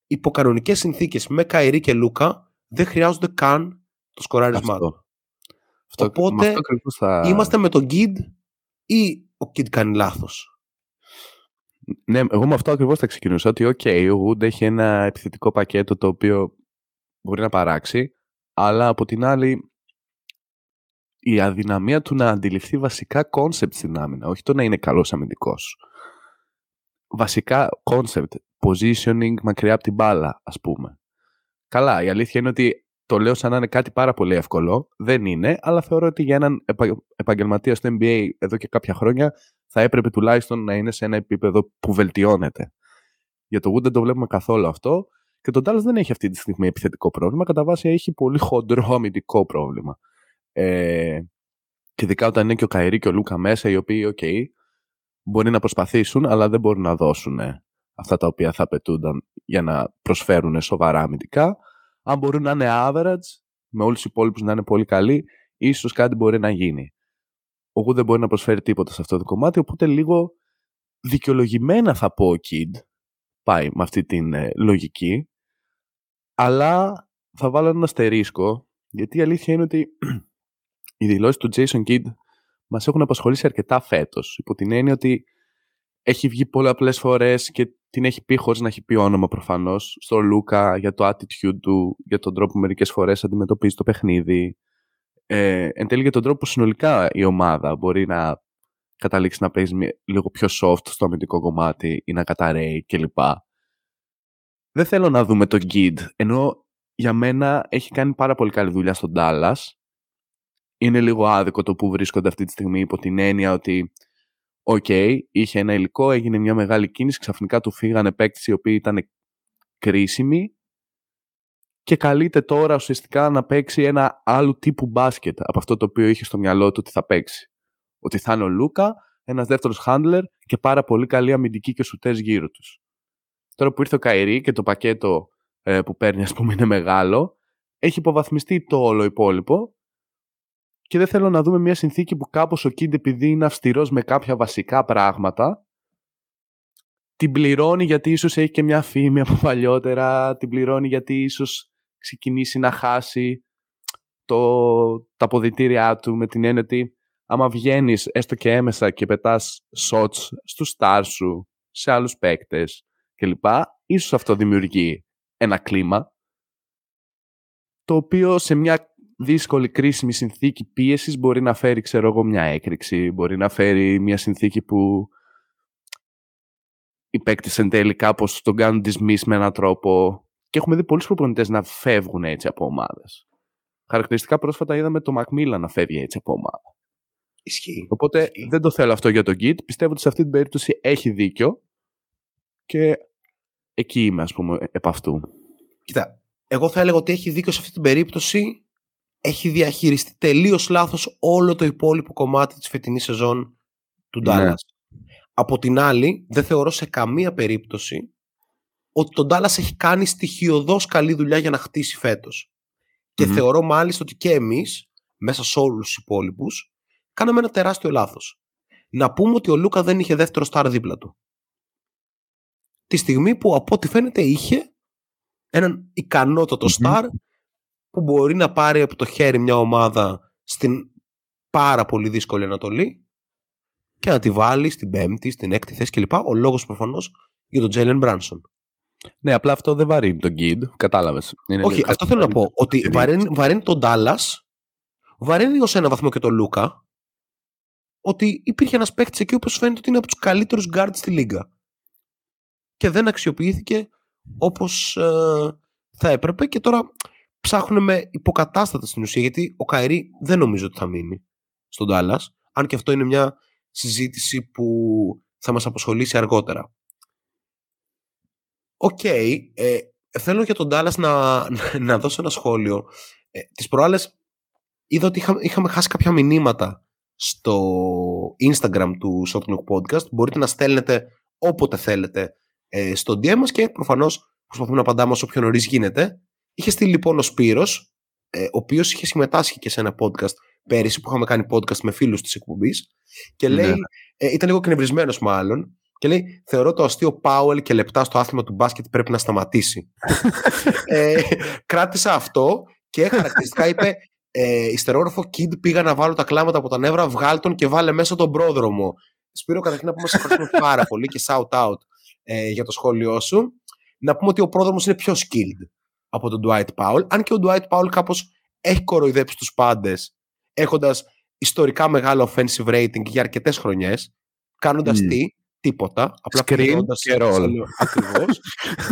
υπό κανονικές συνθήκες με Κάιρι και Λούκα δεν χρειάζονται καν το σκοράρισμα του. Αυτό. Αυτό, Οπότε, με αυτό ακριβώς θα... Είμαστε με τον Kidd ή ο Kidd κάνει λάθος. Ναι, εγώ με αυτό ακριβώς θα ξεκινούσα. Ότι, οκ, ο Wood έχει ένα επιθετικό πακέτο το οποίο μπορεί να παράξει, αλλά από την άλλη η αδυναμία του να αντιληφθεί βασικά concept στην άμυνα, όχι το να είναι καλός αμυντικός. Βασικά concept, positioning μακριά από την μπάλα, ας πούμε. Καλά, η αλήθεια είναι ότι το λέω σαν να είναι κάτι πάρα πολύ εύκολο. Δεν είναι, αλλά θεωρώ ότι για έναν επα- επαγγελματία στο NBA εδώ και κάποια χρόνια θα έπρεπε τουλάχιστον να είναι σε ένα επίπεδο που βελτιώνεται. Για το Wood δεν το βλέπουμε καθόλου αυτό. Και το Dallas δεν έχει αυτή τη στιγμή επιθετικό πρόβλημα. Κατά βάση έχει πολύ χοντρό αμυντικό πρόβλημα. Ε, και ειδικά όταν είναι και ο Kyrie και ο Λούκα μέσα, οι οποίοι, οκ, μπορεί να προσπαθήσουν, αλλά δεν μπορούν να δώσουν αυτά τα οποία θα απαιτούνταν για να προσφέρουν σοβαρά αμυντικά. Αν μπορούν να είναι average, με όλους τους υπόλοιπους να είναι πολύ καλοί, ίσως κάτι μπορεί να γίνει. Ο Wood δεν μπορεί να προσφέρει τίποτα σε αυτό το κομμάτι, οπότε λίγο δικαιολογημένα θα πω ο Kid πάει με αυτή την ε, λογική, αλλά θα βάλω ένα αστερίσκο, γιατί η αλήθεια είναι ότι οι δηλώσεις του Jason Kidd μας έχουν απασχολήσει αρκετά φέτος, υπό την έννοια ότι έχει βγει πολλαπλές φορές και την έχει πει χωρίς να έχει πει όνομα προφανώς στο Λούκα για το attitude του, για τον τρόπο που μερικές φορές αντιμετωπίζει το παιχνίδι. Ε, εν τέλει για τον τρόπο που συνολικά η ομάδα μπορεί να καταλήξει να παίζει με- λίγο πιο soft στο αμυντικό κομμάτι ή να καταρρέει κλπ. Δεν θέλω να αδικούμε τον Kidd, ενώ για μένα έχει κάνει πάρα πολύ καλή δουλειά στο Dallas. Είναι λίγο άδικο το που βρίσκονται αυτή τη στιγμή υπό την έννοια ότι οκ, είχε ένα υλικό, έγινε μια μεγάλη κίνηση, ξαφνικά του φύγανε παίκτες οι οποίοι ήταν κρίσιμοι και καλείται τώρα ουσιαστικά να παίξει ένα άλλο τύπου μπάσκετ από αυτό το οποίο είχε στο μυαλό του ότι θα παίξει. Ότι θα είναι ο Λούκα, ένας δεύτερος handler και πάρα πολύ καλή αμυντική και σουτές γύρω τους. Τώρα που ήρθε ο Καϊρή και το πακέτο ε, που παίρνει ας πούμε είναι μεγάλο, έχει υποβαθμιστεί το όλο υπόλοιπο και δεν θέλω να δούμε μια συνθήκη που κάπως ο Κίντ επειδή είναι αυστηρός με κάποια βασικά πράγματα την πληρώνει γιατί ίσως έχει και μια φήμη από παλιότερα, την πληρώνει γιατί ίσως ξεκινήσει να χάσει το, τα αποδητήριά του με την έννοια ότι άμα βγαίνεις έστω και έμεσα και πετάς shots στους stars σου, σε άλλους παίκτες κλπ. Ίσως αυτό δημιουργεί ένα κλίμα το οποίο σε μια δύσκολη κρίσιμη συνθήκη πίεσης μπορεί να φέρει ξέρω εγώ μια έκρηξη, μπορεί να φέρει μια συνθήκη που οι παίκτες εν τέλει κάπως τον κάνουν dismiss με έναν τρόπο και έχουμε δει πολλούς προπονητές να φεύγουν έτσι από ομάδες. Χαρακτηριστικά πρόσφατα είδαμε το Macmillan να φεύγει έτσι από ομάδα. Ισχύει. Οπότε Ισχύει. δεν το θέλω αυτό για τον Git. Πιστεύω ότι σε αυτή την περίπτωση έχει δίκιο και εκεί είμαι ας πούμε επ' αυτού. Κοίτα, εγώ θα έλεγα ότι έχει δίκιο σε αυτή την περίπτωση. Έχει διαχειριστεί τελείως λάθος όλο το υπόλοιπο κομμάτι της φετινής σεζόν του Ντάλλας. Ναι. Από την άλλη, δεν θεωρώ σε καμία περίπτωση ότι τον Ντάλλα έχει κάνει στοιχειοδός καλή δουλειά για να χτίσει φέτος. Και θεωρώ μάλιστα ότι και εμείς, μέσα σε όλους τους υπόλοιπους, κάναμε ένα τεράστιο λάθος. Να πούμε ότι ο Λούκα δεν είχε δεύτερο στάρ δίπλα του. Τη στιγμή που από ό,τι φαίνεται είχε έναν ικανότατο στάρ που μπορεί να πάρει από το χέρι μια ομάδα στην πάρα πολύ δύσκολη Ανατολή και να τη βάλει στην πέμπτη, στην έκτη θέση κλπ. Ο λόγος προφανώς για τον Jalen Brunson. Ναι, απλά αυτό δεν βαρύνει τον Kidd. Κατάλαβες. Όχι, αυτό θέλω να πω. Ότι βαρύνει, βαρύνει τον Ντάλλα, βαρύνει ως ένα βαθμό και τον Λούκα, ότι υπήρχε ένας παίκτης εκεί που φαίνεται ότι είναι από τους καλύτερους γκάρτ στη Λίγκα. Και δεν αξιοποιήθηκε όπως ε, θα έπρεπε και τώρα ψάχνουν με υποκατάστατα στην ουσία γιατί ο Kyrie δεν νομίζω ότι θα μείνει στον Τάλλας. Αν και αυτό είναι μια συζήτηση που θα μας απασχολήσει αργότερα. Ok, okay, ε, θέλω για τον Τάλλας να, να δώσω ένα σχόλιο. Ε, τις προάλλες είδα ότι είχα, είχαμε χάσει κάποια μηνύματα στο Instagram του Shot Clock Podcast. Μπορείτε να στέλνετε όποτε θέλετε ε, στο DM μας και προφανώς προσπαθούμε να απαντάμε όσο πιο νωρίς γίνεται. Είχε στείλει λοιπόν ο Σπύρος, ε, ο οποίος είχε συμμετάσχει και σε ένα podcast πέρυσι που είχαμε κάνει podcast με φίλους της εκπομπής και λέει, ναι. ε, ήταν λίγο κνευρισμένος μάλλον και λέει θεωρώ το αστείο Πάουελ και λεπτά στο άθλημα του μπάσκετ πρέπει να σταματήσει. ε, κράτησα αυτό και χαρακτηριστικά είπε ε, ιστερόγραφο Kid πήγα να βάλω τα κλάματα από τα νεύρα βγάλ τον και βάλε μέσα τον πρόδρομο. Σπύρο καταρχήν να πούμε σε ευχαριστούμε πάρα πολύ και shout out ε, για το σχόλιο σου. Να πούμε ότι ο πρόδρομος είναι πιο skilled από τον Dwight Powell. Αν και ο Dwight Powell κάπως έχει κοροϊδέψει τους πάντες, έχοντας ιστορικά μεγάλο offensive rating για αρκετές χρονιές, κάνοντας mm. τι, τίποτα. Απλά Screen και roll. Ακριβώς.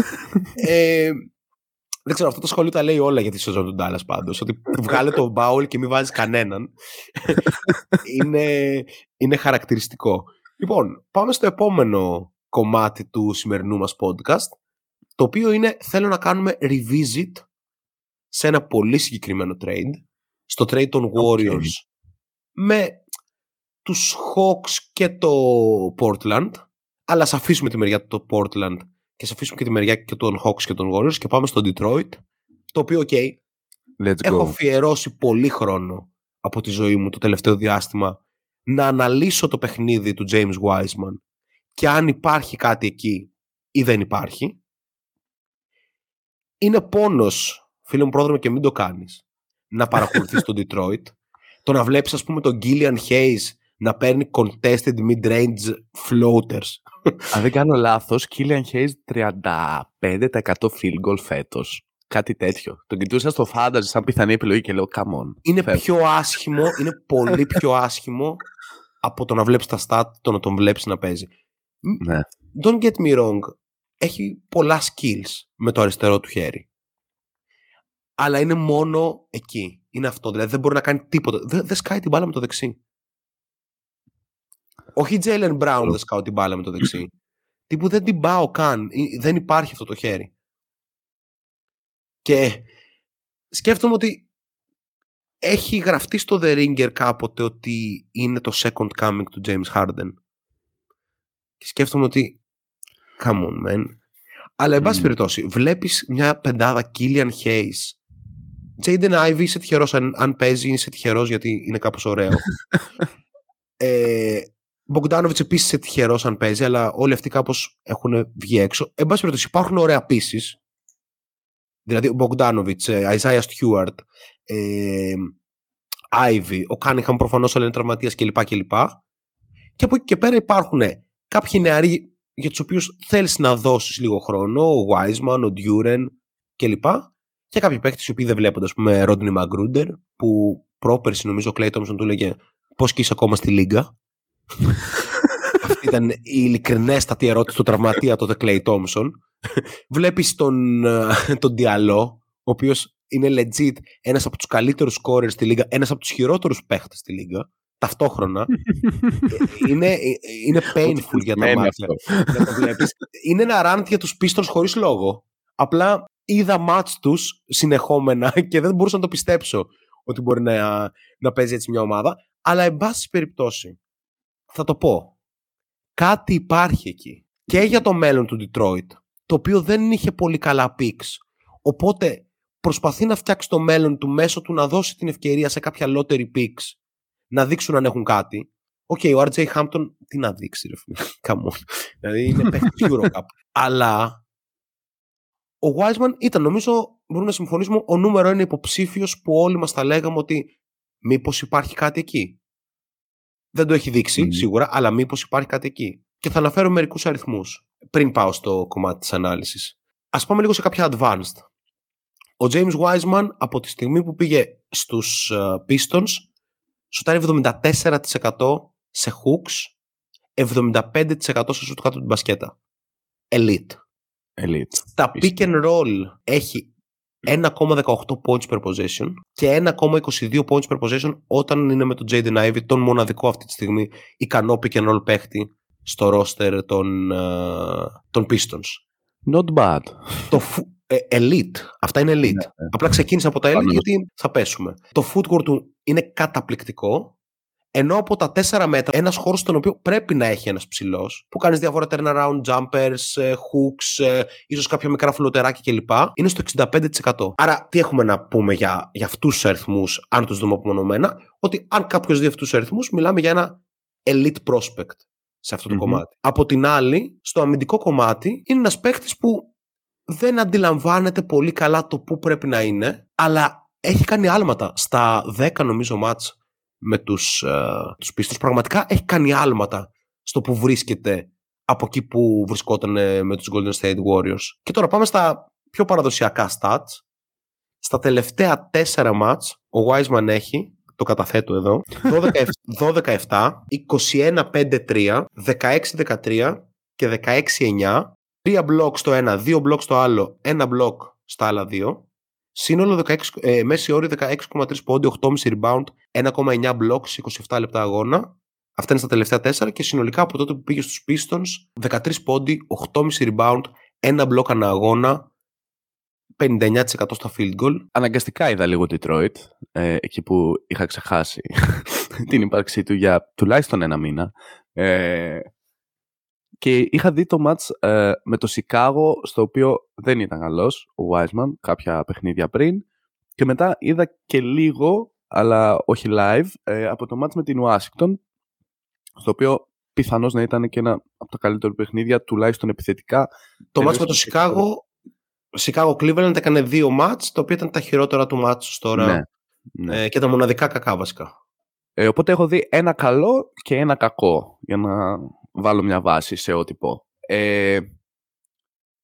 ε, δεν ξέρω, αυτό το σχολείο τα λέει όλα για τη σεζόν του Ντάλλας πάντως. Ότι βγάλε τον Μπάουλ και μην βάζεις κανέναν. είναι, είναι χαρακτηριστικό. Λοιπόν, πάμε στο επόμενο κομμάτι του σημερινού μας podcast, το οποίο είναι θέλω να κάνουμε revisit σε ένα πολύ συγκεκριμένο trade, στο trade των Warriors με τους Hawks και το Portland, αλλά ας αφήσουμε τη μεριά του Portland και ας αφήσουμε και τη μεριά και των Hawks και των Warriors και πάμε στο Detroit, το οποίο, ok, έχω αφιερώσει πολύ χρόνο από τη ζωή μου το τελευταίο διάστημα να αναλύσω το παιχνίδι του James Wiseman και αν υπάρχει κάτι εκεί ή δεν υπάρχει, είναι πόνος, φίλε μου πρόδρομο και μην το κάνεις, να παρακολουθείς τον Detroit, το να βλέπεις ας πούμε τον Gillian Hayes να παίρνει contested mid-range floaters. Αν δεν κάνω λάθος, Gillian Hayes 35% field goal φέτος. Κάτι τέτοιο. Τον κοιτούσα στο fantasy σαν πιθανή επιλογή και λέω come on. Είναι πιο άσχημο, είναι πολύ πιο άσχημο από το να βλέπεις τα stat, το να τον βλέπεις να παίζει. Ναι. Don't get me wrong. Έχει πολλά skills με το αριστερό του χέρι. Αλλά είναι μόνο εκεί. Είναι αυτό. Δηλαδή δεν μπορεί να κάνει τίποτα. Δεν, δεν σκάει την μπάλα με το δεξί. Όχι Jalen Brown δεν σκάω την μπάλα με το δεξί. Τύπου δεν την πάω καν. Δεν υπάρχει αυτό το χέρι. Και σκέφτομαι ότι έχει γραφτεί στο The Ringer κάποτε ότι είναι το second coming του James Harden. Και σκέφτομαι ότι. Come on, man. Αλλά, εν πάση mm. περιπτώσει, βλέπεις μια πεντάδα Killian Hayes. Jaden Ivey είσαι τυχερός αν, αν παίζει, είσαι τυχερός γιατί είναι κάπως ωραίο. ε, Bogdanovic επίσης είσαι τυχερό αν παίζει, αλλά όλοι αυτοί κάπως έχουν βγει έξω. Εν πάση περιπτώσει, υπάρχουν ωραία πίσει. Δηλαδή ο Bogdanovic, ε, Isaiah Stewart, ε, Ivy, ο Cunningham προφανώς αλλά είναι τραυματία κλπ. Και από εκεί και πέρα υπάρχουν κάποιοι νεαροί για τους οποίους θέλεις να δώσεις λίγο χρόνο, ο Wiseman, ο Duren κλπ. Και κάποιοι παίκτες οι οποίοι δεν βλέπονται, ας πούμε, Rodney Magruder, που πρόπερση νομίζω ο Clay Thompson του έλεγε πώς και είσαι ακόμα στη Λίγκα. Αυτή ήταν η ειλικρινέστατη ερώτηση του τραυματία τότε Clay Thompson. Βλέπεις τον, ε, τον Diallo, ο οποίος είναι legit ένας από τους καλύτερους scorers στη Λίγκα, ένας από τους χειρότερους παίχτες στη Λίγκα ταυτόχρονα. είναι, είναι painful για τα μάτια. είναι ένα rant για τους πίστρους χωρίς λόγο. Απλά είδα ματς τους συνεχόμενα και δεν μπορούσα να το πιστέψω ότι μπορεί να, να παίζει έτσι μια ομάδα. Αλλά εν πάση περιπτώσει, θα το πω. Κάτι υπάρχει εκεί. Και για το μέλλον του Detroit, το οποίο δεν είχε πολύ καλά picks. Οπότε προσπαθεί να φτιάξει το μέλλον του μέσω του να δώσει την ευκαιρία σε κάποια lottery picks να δείξουν αν έχουν κάτι. Ok, okay, ο RJ Hampton τι να δείξει, ρε φίλε. Come on. δηλαδή είναι παίχτης Eurocup. Αλλά ο Wiseman ήταν, νομίζω, μπορούμε να συμφωνήσουμε, ο νούμερο ένα υποψήφιος που όλοι μας τα λέγαμε ότι μήπως υπάρχει κάτι εκεί. Δεν το έχει δείξει σίγουρα, αλλά μήπως υπάρχει κάτι εκεί. Και θα αναφέρω μερικούς αριθμούς πριν πάω στο κομμάτι της ανάλυσης. Α πάμε λίγο σε κάποια advanced. Ο James Wiseman από τη στιγμή που πήγε στους uh, Pistons σουτάρει 74% σε hooks, 75% σε σουτ κάτω την μπασκέτα. Elite. Elite. Στα pick and roll έχει 1,18 points per possession και 1,22 points per possession όταν είναι με τον Jaden Ivey, τον μοναδικό αυτή τη στιγμή ικανό pick and roll παίχτη στο roster των, uh, των Pistons. Not bad. Το, ε, elite. Αυτά είναι elite. Ναι, ναι. Απλά ξεκίνησε από τα elite γιατί θα πέσουμε. Το footwork του είναι καταπληκτικό. Ενώ από τα 4 μέτρα, ένας χώρος στον οποίο πρέπει να έχει ένας ψηλός, που κάνεις διάφορα turnaround jumpers, ε, hooks, ε, ίσως κάποια μικρά φλωτεράκια κλπ., είναι στο 65%. Άρα, τι έχουμε να πούμε για, για αυτούς τους αριθμούς, αν τους δούμε απομονωμένα, ότι αν κάποιος δει αυτούς τους αριθμούς, μιλάμε για ένα elite prospect σε αυτό το κομμάτι. Από την άλλη, στο αμυντικό κομμάτι, είναι ένας παίχτη που δεν αντιλαμβάνεται πολύ καλά το πού πρέπει να είναι, αλλά έχει κάνει άλματα στα 10 νομίζω μάτς με τους, uh, τους πίστους. Πραγματικά έχει κάνει άλματα στο που βρίσκεται από εκεί που βρισκόταν ε, με τους Golden State Warriors. Και τώρα πάμε στα πιο παραδοσιακά stats. Στα τελευταία 4 μάτς ο Wiseman έχει, το καταθέτω εδώ, 12-7, 21-5-3, 16-13 και 16-9 Τρία μπλοκ στο ένα, δύο μπλοκ στο άλλο, ένα μπλοκ στα άλλα δύο. Σύνολο 16, ε, μέση όρη 16,3 πόντι, 8,5 rebound, 1,9 μπλοκ σε 27 λεπτά αγώνα. Αυτά είναι στα τελευταία 4 και συνολικά από τότε που πήγε στους Pistons 13 πόντι, 8,5 rebound, ένα μπλοκ ανά αγώνα, 59% στα field goal. Αναγκαστικά είδα λίγο Detroit, ε, εκεί που είχα ξεχάσει την ύπαρξή του για τουλάχιστον ένα μήνα. Ε, και είχα δει το match ε, με το Σικάγο, στο οποίο δεν ήταν καλός ο Wiseman, κάποια παιχνίδια πριν. Και μετά είδα και λίγο, αλλά όχι live, ε, από το match με την Ουάσιγκτον, στο οποίο πιθανώς να ήταν και ένα από τα καλύτερα παιχνίδια, τουλάχιστον επιθετικά. Το match με το Σικάγο, Σικάγο Cleveland έκανε δύο match, το οποίο ήταν τα χειρότερα του match τώρα. Ναι, ναι. Ε, και τα μοναδικά κακά βασικά. Ε, οπότε έχω δει ένα καλό και ένα κακό, για να βάλω μια βάση σε ό,τι πω. Ε,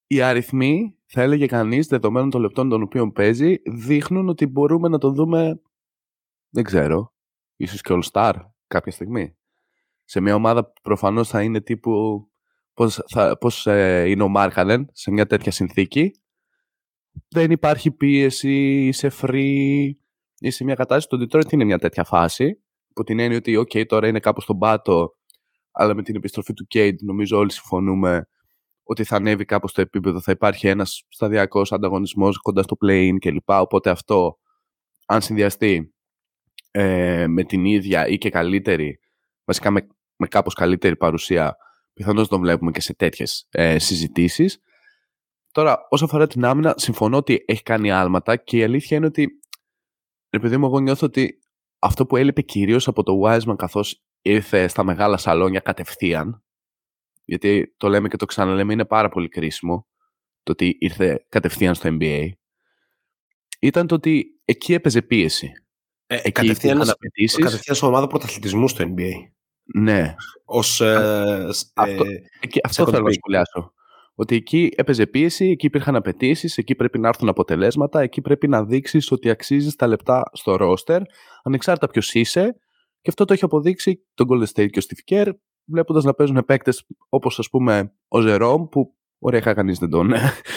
οι αριθμοί, θα έλεγε κανείς, δεδομένων των λεπτών των οποίων παίζει, δείχνουν ότι μπορούμε να το δούμε, δεν ξέρω, ίσως και All Star κάποια στιγμή. Σε μια ομάδα που προφανώς θα είναι τύπου πώς, θα, πώς ε, είναι ο Μάρκανεν σε μια τέτοια συνθήκη. Δεν υπάρχει πίεση, είσαι free, είσαι σε μια κατάσταση. Το Detroit είναι μια τέτοια φάση, που την έννοια ότι, OK, τώρα είναι κάπου στον πάτο, αλλά με την επιστροφή του Κέιντ νομίζω όλοι συμφωνούμε ότι θα ανέβει κάπως το επίπεδο, θα υπάρχει ένας σταδιακός ανταγωνισμός κοντά στο play-in κλπ. Οπότε αυτό, αν συνδυαστεί ε, με την ίδια ή και καλύτερη, βασικά με, με κάπως καλύτερη παρουσία, πιθανώς τον βλέπουμε και σε τέτοιες ε, συζητήσεις. Τώρα, όσο αφορά την άμυνα, συμφωνώ ότι έχει κάνει άλματα και η αλήθεια είναι ότι, επειδή μου εγώ νιώθω ότι αυτό που έλειπε κυρίως από το Wiseman καθώς ήρθε στα μεγάλα σαλόνια κατευθείαν, γιατί το λέμε και το ξαναλέμε, είναι πάρα πολύ κρίσιμο το ότι ήρθε κατευθείαν στο NBA, ήταν το ότι εκεί έπαιζε πίεση. Ε, εκεί κατευθείαν, κατευθείαν σε ομάδα πρωταθλητισμού στο NBA. Ναι. Ως, ε, αυτό, ε, εκεί, αυτό θέλω να σχολιάσω. Ότι εκεί έπαιζε πίεση, εκεί υπήρχαν απαιτήσεις, εκεί πρέπει να έρθουν αποτελέσματα, εκεί πρέπει να δείξεις ότι αξίζεις τα λεπτά στο ρόστερ, ανεξάρτητα ποιος είσαι, και αυτό το έχει αποδείξει τον Golden State και ο Steve Kerr, βλέποντας να παίζουν παίκτες όπως ας πούμε ο Ζερόμ, που ωραία κανείς δεν τον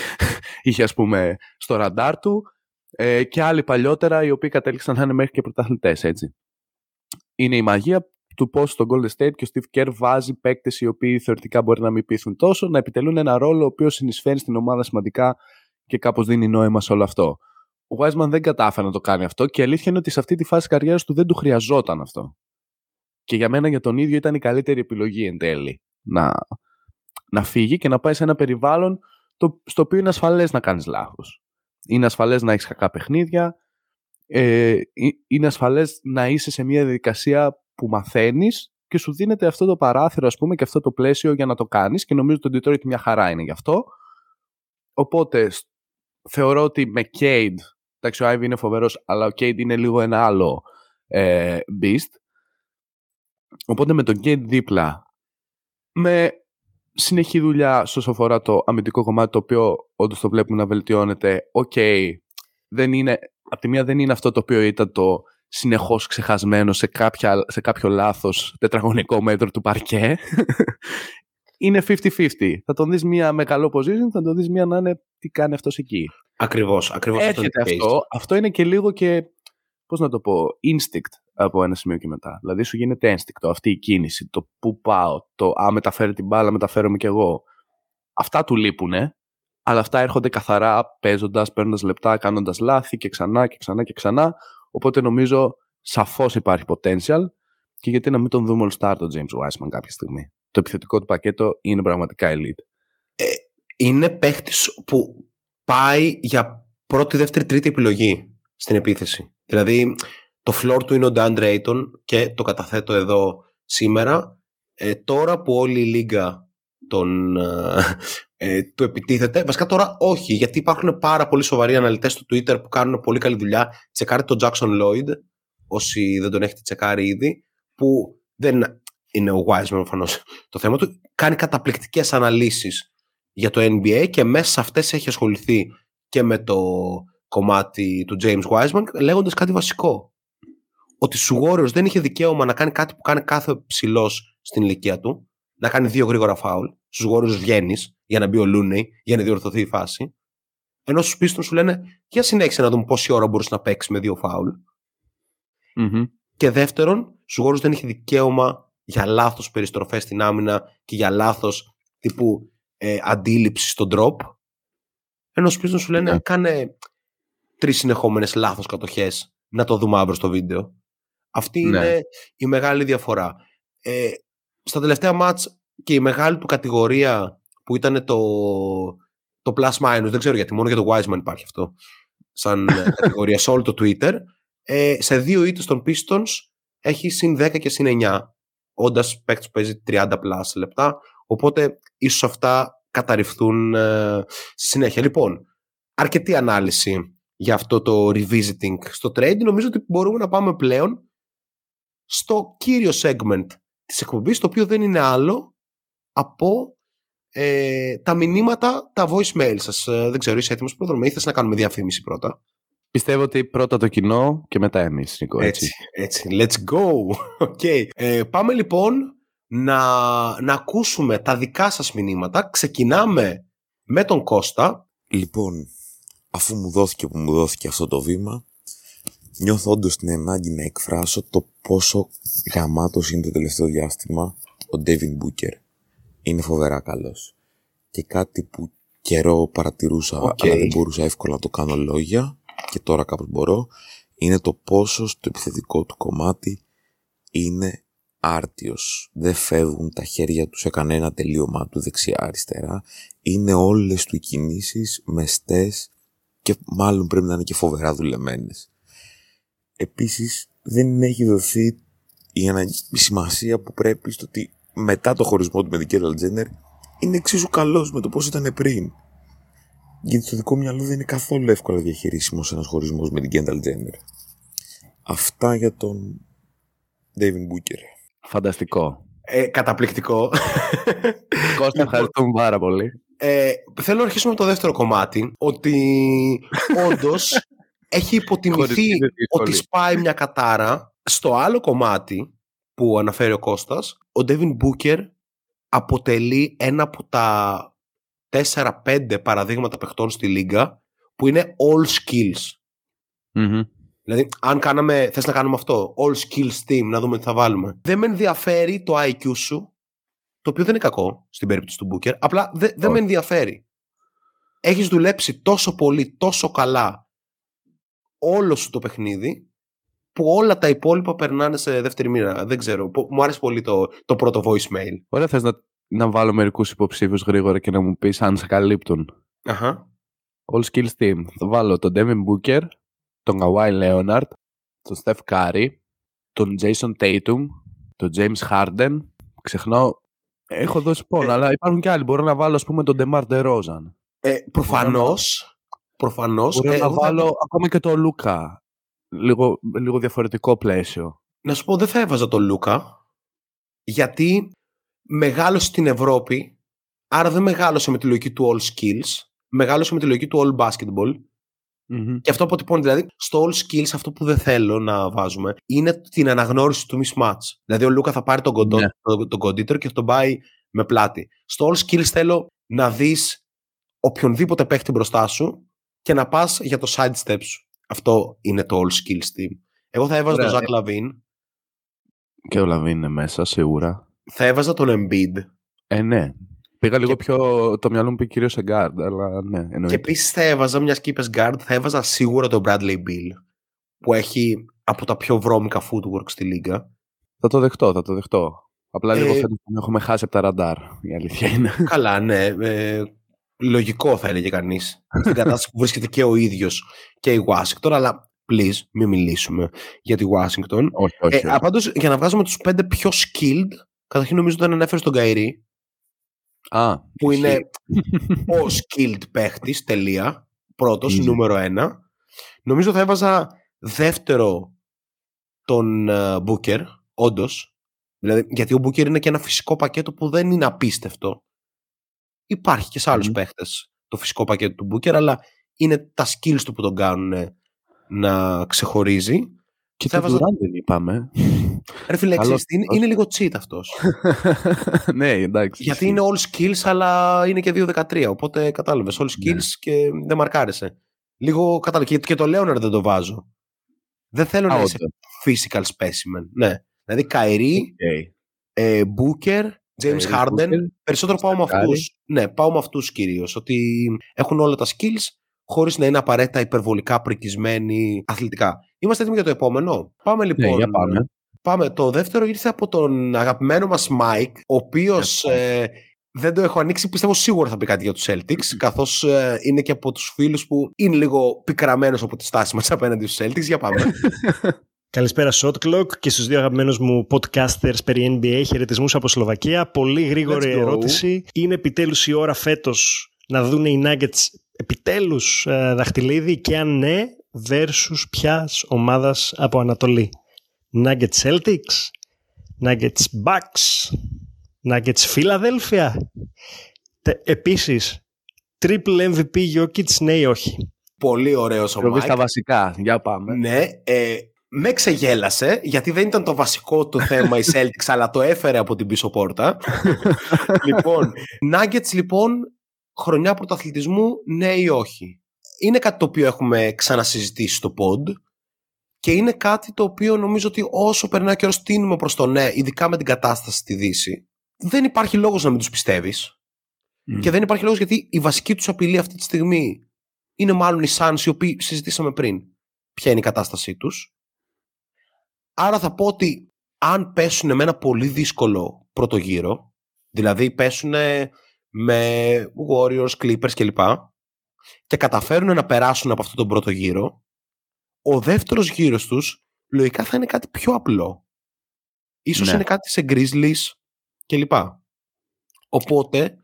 είχε ας πούμε στο ραντάρ του, ε, και άλλοι παλιότερα οι οποίοι κατέληξαν να είναι μέχρι και πρωταθλητές, έτσι. Είναι η μαγεία του πώς το Golden State και ο Steve Kerr βάζει παίκτες οι οποίοι θεωρητικά μπορεί να μην πείθουν τόσο, να επιτελούν ένα ρόλο ο οποίος συνεισφέρει στην ομάδα σημαντικά και κάπως δίνει νόημα σε όλο αυτό. Ο Wiseman δεν κατάφερε να το κάνει αυτό και η αλήθεια είναι ότι σε αυτή τη φάση καριέρας του δεν του χρειαζόταν αυτό. Και για μένα για τον ίδιο ήταν η καλύτερη επιλογή εν τέλει. Να, να φύγει και να πάει σε ένα περιβάλλον το, στο οποίο είναι ασφαλές να κάνεις λάθος. Είναι ασφαλές να έχεις κακά παιχνίδια, ε, είναι ασφαλές να είσαι σε μια διαδικασία που μαθαίνεις και σου δίνεται αυτό το παράθυρο ας πούμε και αυτό το πλαίσιο για να το κάνεις και νομίζω ότι το Detroit μια χαρά είναι γι' αυτό. Οπότε θεωρώ ότι με Cade, εντάξει ο Ivey είναι φοβερός αλλά ο Cade είναι λίγο ένα άλλο ε, beast. Οπότε με τον Cade δίπλα με συνεχή δουλειά όσον αφορά το αμυντικό κομμάτι το οποίο όντως το βλέπουμε να βελτιώνεται. Ok, okay, δεν είναι, απ' τη μία δεν είναι αυτό το οποίο ήταν το συνεχώς ξεχασμένο σε, κάποια, σε κάποιο λάθος τετραγωνικό μέτρο του παρκέ. Είναι 50-50. Θα τον δεις μία με καλό position, θα τον δεις μία να είναι τι κάνει αυτός εκεί. Ακριβώς, ακριβώς Έρχεται αυτό, αυτό, αυτό είναι και λίγο και, πώς να το πω, instinct από ένα σημείο και μετά. Δηλαδή σου γίνεται ένστικτο αυτή η κίνηση, το πού πάω, το α, μεταφέρει την μπάλα, μεταφέρομαι κι εγώ. Αυτά του λείπουνε, αλλά αυτά έρχονται καθαρά παίζοντας, παίρνοντας λεπτά, κάνοντας λάθη και ξανά και ξανά και ξανά. Οπότε νομίζω σαφώς υπάρχει potential και γιατί να μην τον δούμε all star τον James Wiseman κάποια στιγμή. Το επιθετικό του πακέτο είναι πραγματικά elite. Ε, είναι παίχτης που πάει για πρώτη, δεύτερη, τρίτη επιλογή στην επίθεση. Δηλαδή, το floor του είναι ο Dan Drayton και το καταθέτω εδώ σήμερα. Ε, τώρα που όλη η λίγα τον, ε, ε, του επιτίθεται, βασικά τώρα όχι, γιατί υπάρχουν πάρα πολύ σοβαροί αναλυτές στο Twitter που κάνουν πολύ καλή δουλειά. Τσεκάρετε τον Jackson Lloyd, όσοι δεν τον έχετε τσεκάρει ήδη, που δεν είναι ο Wiseman προφανώς το θέμα του, κάνει καταπληκτικές αναλύσεις για το NBA και μέσα σε αυτές έχει ασχοληθεί και με το κομμάτι του James Wiseman λέγοντας κάτι βασικό ότι στου Warriors δεν είχε δικαίωμα να κάνει κάτι που κάνει κάθε ψηλός στην ηλικία του, να κάνει δύο γρήγορα φάουλ. Στους Warriors βγαίνεις για να μπει ο Looney, για να διορθωθεί η φάση. Ενώ στους Pistons σου λένε, για συνέχισε να δούμε πόση ώρα μπορείς να παίξεις με δύο φάουλ. Και δεύτερον, στου Warriors δεν είχε δικαίωμα για λάθος περιστροφές στην άμυνα και για λάθος τύπου ε, αντίληψη στον drop. Ενώ στους Pistons σου λένε, mm κάνε τρεις συνεχόμενες λάθος κατοχές να το δούμε αύριο στο βίντεο. Αυτή ναι. είναι η μεγάλη διαφορά. Ε, στα τελευταία μάτς και η μεγάλη του κατηγορία που ήταν το, το plus minus, δεν ξέρω γιατί, μόνο για το Wiseman υπάρχει αυτό σαν ε, κατηγορία σε όλο το Twitter, ε, σε δύο ήττες των Pistons έχει συν 10 και συν 9, όντας παίκτης που παίζει 30 plus λεπτά, οπότε ίσως αυτά καταρριφθούν ε, στη συνέχεια. Λοιπόν, αρκετή ανάλυση για αυτό το revisiting στο trade. Νομίζω ότι μπορούμε να πάμε πλέον στο κύριο segment της εκπομπής, το οποίο δεν είναι άλλο από ε, τα μηνύματα, τα voicemail σας. Ε, δεν ξέρω, είσαι έτοιμος πρόδρομο ή θες να κάνουμε διαφήμιση πρώτα; Πιστεύω ότι πρώτα το κοινό και μετά εμείς, Νίκο. Έτσι, έτσι. Let's go. Okay. Ε, πάμε λοιπόν να, να ακούσουμε τα δικά σας μηνύματα. Ξεκινάμε με τον Κώστα. Λοιπόν, αφού μου δόθηκε που μου δόθηκε αυτό το βήμα, νιώθω όντως την ανάγκη να εκφράσω το πόσο γαμάτος είναι το τελευταίο διάστημα ο David Booker. Είναι φοβερά καλός. Και κάτι που καιρό παρατηρούσα, αλλά δεν μπορούσα εύκολα να το κάνω λόγια, και τώρα κάπως μπορώ, είναι το πόσο στο επιθετικό του κομμάτι είναι άρτιος. Δεν φεύγουν τα χέρια τους σε κανένα τελείωμά του δεξιά-αριστερά. Είναι όλες του οι κινήσεις μεστές και μάλλον πρέπει να είναι και φοβερά δουλεμένες. Επίσης δεν έχει δοθεί η, η σημασία που πρέπει στο ότι μετά το χωρισμό του με την Κέρλ Τζένερ είναι εξίσου καλός με το πώς ήταν πριν. Γιατί στο δικό μυαλό δεν είναι καθόλου εύκολα διαχειρίσιμος ένας χωρισμός με την Κένταλ Τζένερ. Αυτά για τον David Booker. Φανταστικό. Ε, καταπληκτικό. Κώστα, ευχαριστούμε πάρα πολύ. Ε, θέλω να αρχίσουμε με το δεύτερο κομμάτι. Ότι όντως έχει υποτιμηθεί ότι σπάει μια κατάρα. Στο άλλο κομμάτι που αναφέρει ο Κώστας, ο Ντέβιν Μπούκερ αποτελεί ένα από τα 4-5 παραδείγματα παιχτών στη Λίγκα που είναι all skills. Δηλαδή, αν κάναμε, θες να κάνουμε αυτό, all skills team, να δούμε τι θα βάλουμε. Δεν με ενδιαφέρει το IQ σου, το οποίο δεν είναι κακό στην περίπτωση του Booker, απλά δεν με ενδιαφέρει. έχεις δουλέψει τόσο πολύ, τόσο καλά όλο σου το παιχνίδι που όλα τα υπόλοιπα περνάνε σε δεύτερη μοίρα. Δεν ξέρω. Μου άρεσε πολύ το, το πρώτο voicemail. Ωραία, θες να, να βάλω μερικούς υποψήφιους γρήγορα και να μου πεις αν σε καλύπτουν. Αχα. All Skills Team. Θα βάλω τον Devin Booker, τον Kawhi Leonard, τον Steph Curry, τον Jason Tatum, τον James Harden. Ξεχνάω. Έχω δώσει πόνο, Ε, αλλά υπάρχουν και άλλοι. Μπορώ να βάλω, ας πούμε, τον DeMar DeRozan. Ε, προφανώς, προφανώς Μπορώ ε, να εγώ θα- βάλω ακόμα και τον Λούκα. Λίγο, λίγο διαφορετικό πλαίσιο. να σου πω δεν θα έβαζα τον Λούκα γιατί μεγάλωσε στην Ευρώπη άρα δεν μεγάλωσε με τη λογική του all skills μεγάλωσε με τη λογική του all basketball. Και αυτό αποτυπώνει δηλαδή στο all skills αυτό που δεν θέλω να βάζουμε είναι την αναγνώριση του mismatch. Δηλαδή ο Λούκα θα πάρει τον, κοντό, Ναι. τον, τον κοντύτερο και θα τον πάει με πλάτη. Στο all skills θέλω να δεις οποιονδήποτε παίχτη μπροστά σου και να πας για το side step σου. Αυτό είναι το all skills team. Εγώ θα έβαζα Ωραία, τον ε. Zach Lavin Και ο Λαβίν είναι μέσα, σίγουρα. Θα έβαζα τον Embiid Ε, ναι. Πήγα λίγο Και- πιο. Το μυαλό μου πήγε κυρίως σε guard, αλλά ναι, Και εννοείται. επίσης θα έβαζα μιας και είπες guard, θα έβαζα σίγουρα τον Bradley Bill που έχει από τα πιο βρώμικα footwork στη λίγα. Θα το δεχτώ, θα το δεχτώ. Απλά λίγο Ε, φέτος τον έχουμε χάσει από τα ραντάρ. Η αλήθεια είναι. Καλά, ναι. Ε, λογικό θα έλεγε κανείς. Στην κατάσταση που βρίσκεται και ο ίδιος και η Washington, αλλά please μην μιλήσουμε για τη Washington. όχι, όχι. Ε, Πάντως, για να βγάζουμε τους πέντε πιο skilled, καταρχήν νομίζω δεν ανέφερε τον Καϊρή, Α, που ισχύει. είναι ο skilled παίχτης, τελεία. Πρώτος, Easy. νούμερο ένα. Νομίζω θα έβαζα δεύτερο τον uh, Booker, όντως. Δηλαδή, γιατί ο Booker είναι και ένα φυσικό πακέτο που δεν είναι απίστευτο. Υπάρχει και σε άλλους Μμμ. παίχτες το φυσικό πακέτο του Booker, αλλά είναι τα skills του που τον κάνουν να ξεχωρίζει. Και θα τον έβαζα- Durant δεν είπαμε. Ρε φίλε, Καλός ξέρεις τι, είναι, αυτός. είναι λίγο cheat αυτός. ναι, εντάξει. Γιατί είναι all skills, αλλά είναι και 2-13. Οπότε κατάλαβες. All skills Ναι. και δεν μαρκάρεσαι. Λίγο κατάλαβες. Και, και το Leonard δεν το βάζω. Δεν θέλω Α, να είσαι όντως. physical specimen. Ναι. Δηλαδή Kyrie, Ok. ε, Booker, James Kyrie, Harden. Booker, Περισσότερο πάω με Steph Curry. αυτούς. Ναι, πάω με αυτούς κυρίως. Ότι έχουν όλα τα skills χωρίς να είναι απαραίτητα υπερβολικά πρικισμένοι αθλητικά. Είμαστε έτοιμοι για το επόμενο. Πάμε λοιπόν. Ναι, για πάμε. Πάμε. Το δεύτερο ήρθε από τον αγαπημένο μας Mike, ο οποίος ε, δεν το έχω ανοίξει, πιστεύω σίγουρα θα πει κάτι για τους Celtics, καθώς ε, είναι και από τους φίλους που είναι λίγο πικραμένος από τη στάση μας απέναντι στους Celtics. Για πάμε. Καλησπέρα Shot Clock και στους δύο αγαπημένους μου podcasters περί NBA. Χαιρετισμούς από Σλοβακία. Πολύ γρήγορη Let's go. ερώτηση. Είναι επιτέλους η ώρα φέτος να δουν οι Nuggets επιτέλους ε, δαχτυλίδι και αν ναι, versus ποιας ομάδας από Ανατολή. Nuggets Celtics, Nuggets Bucks, Nuggets Philadelphia. Τε- Επίσης, triple MVP Jokic ναι ή όχι; Πολύ ωραίος ο Προβεί στα Mike. βασικά. Για πάμε. Ναι, ε, με ξεγέλασε, γιατί δεν ήταν το βασικό του θέμα η Celtics, αλλά το έφερε από την πίσω πόρτα. λοιπόν, Nuggets λοιπόν, χρονιά πρωταθλητισμού, ναι ή όχι; Είναι κάτι το οποίο έχουμε ξανασυζητήσει στο pod και είναι κάτι το οποίο νομίζω ότι όσο περνάει και όσο τίνουμε προς το ναι, ειδικά με την κατάσταση στη Δύση, δεν υπάρχει λόγος να μην τους πιστεύεις. Μμ. Και δεν υπάρχει λόγος γιατί η βασική τους απειλή αυτή τη στιγμή είναι μάλλον οι Suns οι οποίοι συζητήσαμε πριν ποια είναι η κατάστασή τους. Άρα θα πω ότι αν πέσουν με ένα πολύ δύσκολο πρώτο γύρο, δηλαδή πέσουν με Warriors, Clippers κλπ. Και καταφέρουν να περάσουν από αυτόν τον πρώτο γύρο, ο δεύτερος γύρος τους λογικά θα είναι κάτι πιο απλό. Ίσως Ναι. είναι κάτι σε Grizzlies κλπ. Οπότε,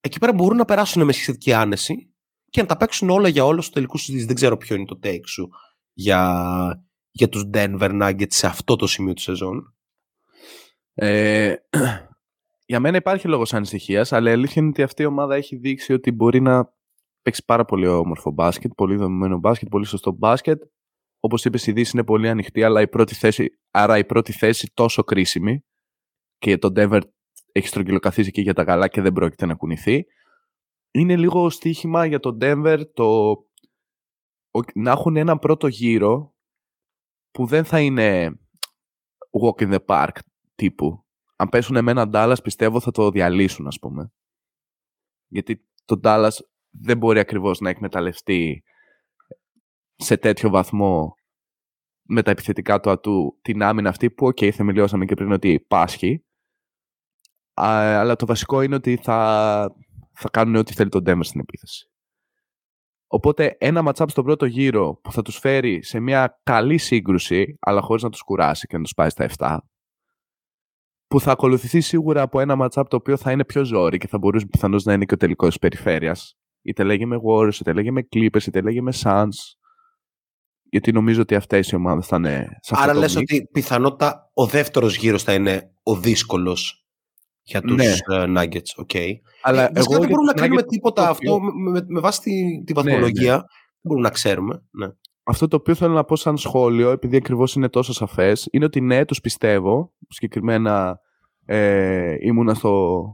εκεί πέρα μπορούν να περάσουν με σχετική άνεση και να τα παίξουν όλα για όλα στο τελικό συζήτηση. Δεν ξέρω ποιο είναι το take σου για, για τους Denver Nuggets σε αυτό το σημείο της σεζόν. Ε, για μένα υπάρχει λόγος ανησυχίας, αλλά η αλήθεια είναι ότι αυτή η ομάδα έχει δείξει ότι μπορεί να παίξει πάρα πολύ όμορφο μπάσκετ, πολύ δομημένο μπάσκετ, πολύ σωστό μπάσκετ. Όπως είπες, η Δύση είναι πολύ ανοιχτή, αλλά η πρώτη θέση, άρα η πρώτη θέση τόσο κρίσιμη και το Denver έχει στρογγυλοκαθίσει και για τα καλά και δεν πρόκειται να κουνηθεί. Είναι λίγο στοίχημα για το Denver το ο- να έχουν ένα πρώτο γύρο που δεν θα είναι walk in the park τύπου. Αν πέσουν με έναν Dallas πιστεύω θα το διαλύσουν ας πούμε. Γιατί το Dallas δεν μπορεί ακριβώς να εκμεταλλευτεί σε τέτοιο βαθμό με τα επιθετικά του ατού την άμυνα αυτή που, ok, okay, θεμελιώσαμε και πριν ότι πάσχει. αλλά το βασικό είναι ότι θα, θα κάνουν ό,τι θέλει το Denver στην επίθεση. Οπότε ένα matchup στον πρώτο γύρο που θα τους φέρει σε μια καλή σύγκρουση, αλλά χωρίς να τους κουράσει και να τους πάει στα 7, που θα ακολουθηθεί σίγουρα από ένα matchup το οποίο θα είναι πιο ζόρι και θα μπορούσε πιθανώς να είναι και ο τελικός της περιφέρειας. Είτε λέγε με Warriors, είτε λέγε με Clippers, είτε λέγε με Suns. Γιατί νομίζω ότι αυτές οι ομάδες θα είναι σε αυτό Άρα το λες mix. ότι πιθανότατα ο δεύτερος γύρος θα είναι ο δύσκολος για τους Ναι. ε, Nuggets. Okay. Αλλά Ε, βασικά δεν για μπορούμε να τους κάνουμε Nuggets τίποτα το αυτό οποίο- με, με, με βάση τη, τη Ναι, βαθμολογία. Δεν μπορούμε να ξέρουμε. Ναι. Αυτό το οποίο θέλω να πω σαν σχόλιο, επειδή ακριβώς είναι τόσο σαφές, είναι ότι ναι, τους πιστεύω. Συγκεκριμένα ε, ήμουνα στο,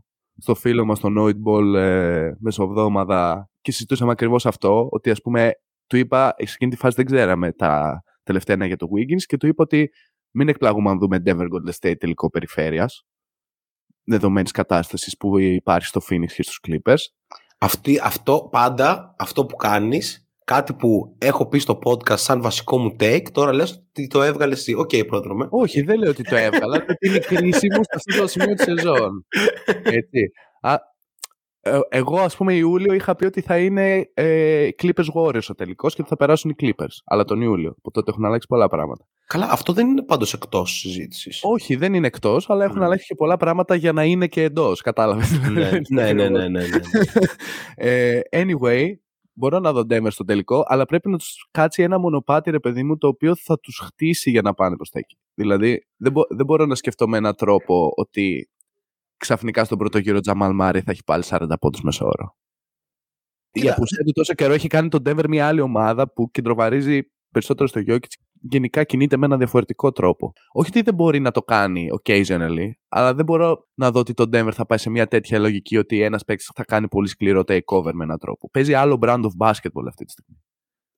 στο φίλο μας, στο Noidball, ε, μεσοβδόμαδα και συζητούσαμε ακριβώς αυτό, ότι ας πούμε του είπα, σε εκείνη τη φάση δεν ξέραμε τα τελευταία νέα για το Wiggins και του είπα ότι μην εκπλαγούμε αν δούμε Denver Golden State τελικό περιφέρειας δεδομένης κατάστασης που υπάρχει στο Phoenix και στους Clippers. Αυτή, αυτό πάντα, αυτό που κάνεις, κάτι που έχω πει στο podcast σαν βασικό μου take, τώρα λες ότι το έβγαλες εσύ. Ok, okay, πρόδρομε. Όχι, δεν λέω ότι το έβγαλα, αλλά ότι είναι κρίσιμο σε αυτό το σημείο της σεζόν. Έτσι. Α, ε, εγώ, ας πούμε, Ιούλιο είχα πει ότι θα είναι ε, Clippers Warriors ο τελικός και ότι θα περάσουν οι Clippers. Αλλά τον Ιούλιο. Από τότε έχουν αλλάξει πολλά πράγματα. Καλά, αυτό δεν είναι πάντως εκτός συζήτησης. Όχι, δεν είναι εκτός, αλλά έχουν Mm. αλλάξει και πολλά πράγματα για να είναι και εντός. Κατάλαβες. ναι, ναι, ναι, ναι, ναι, ναι. Ε, anyway, μπορώ να δω Denver στο τελικό, αλλά πρέπει να τους κάτσει ένα μονοπάτι, ρε παιδί μου, το οποίο θα τους χτίσει για να πάνε προς τα εκεί. Δηλαδή, δεν, μπο- δεν μπορώ να σκεφτώ με έναν τρόπο ότι ξαφνικά στον πρώτο γύρο Τζαμάλ Μάρι θα έχει πάλι 40 πόντους μέσα όρο. Η Κοίτα, απουσία του τόσο καιρό έχει κάνει τον Denver μια άλλη ομάδα που κεντροβαρίζει περισσότερο στο Jokic γενικά κινείται με ένα διαφορετικό τρόπο. Όχι ότι δεν μπορεί να το κάνει occasionally, αλλά δεν μπορώ να δω ότι το Denver θα πάει σε μια τέτοια λογική ότι ένας παίκτης θα κάνει πολύ σκληρό takeover με έναν τρόπο. Παίζει άλλο brand of basketball αυτή τη στιγμή.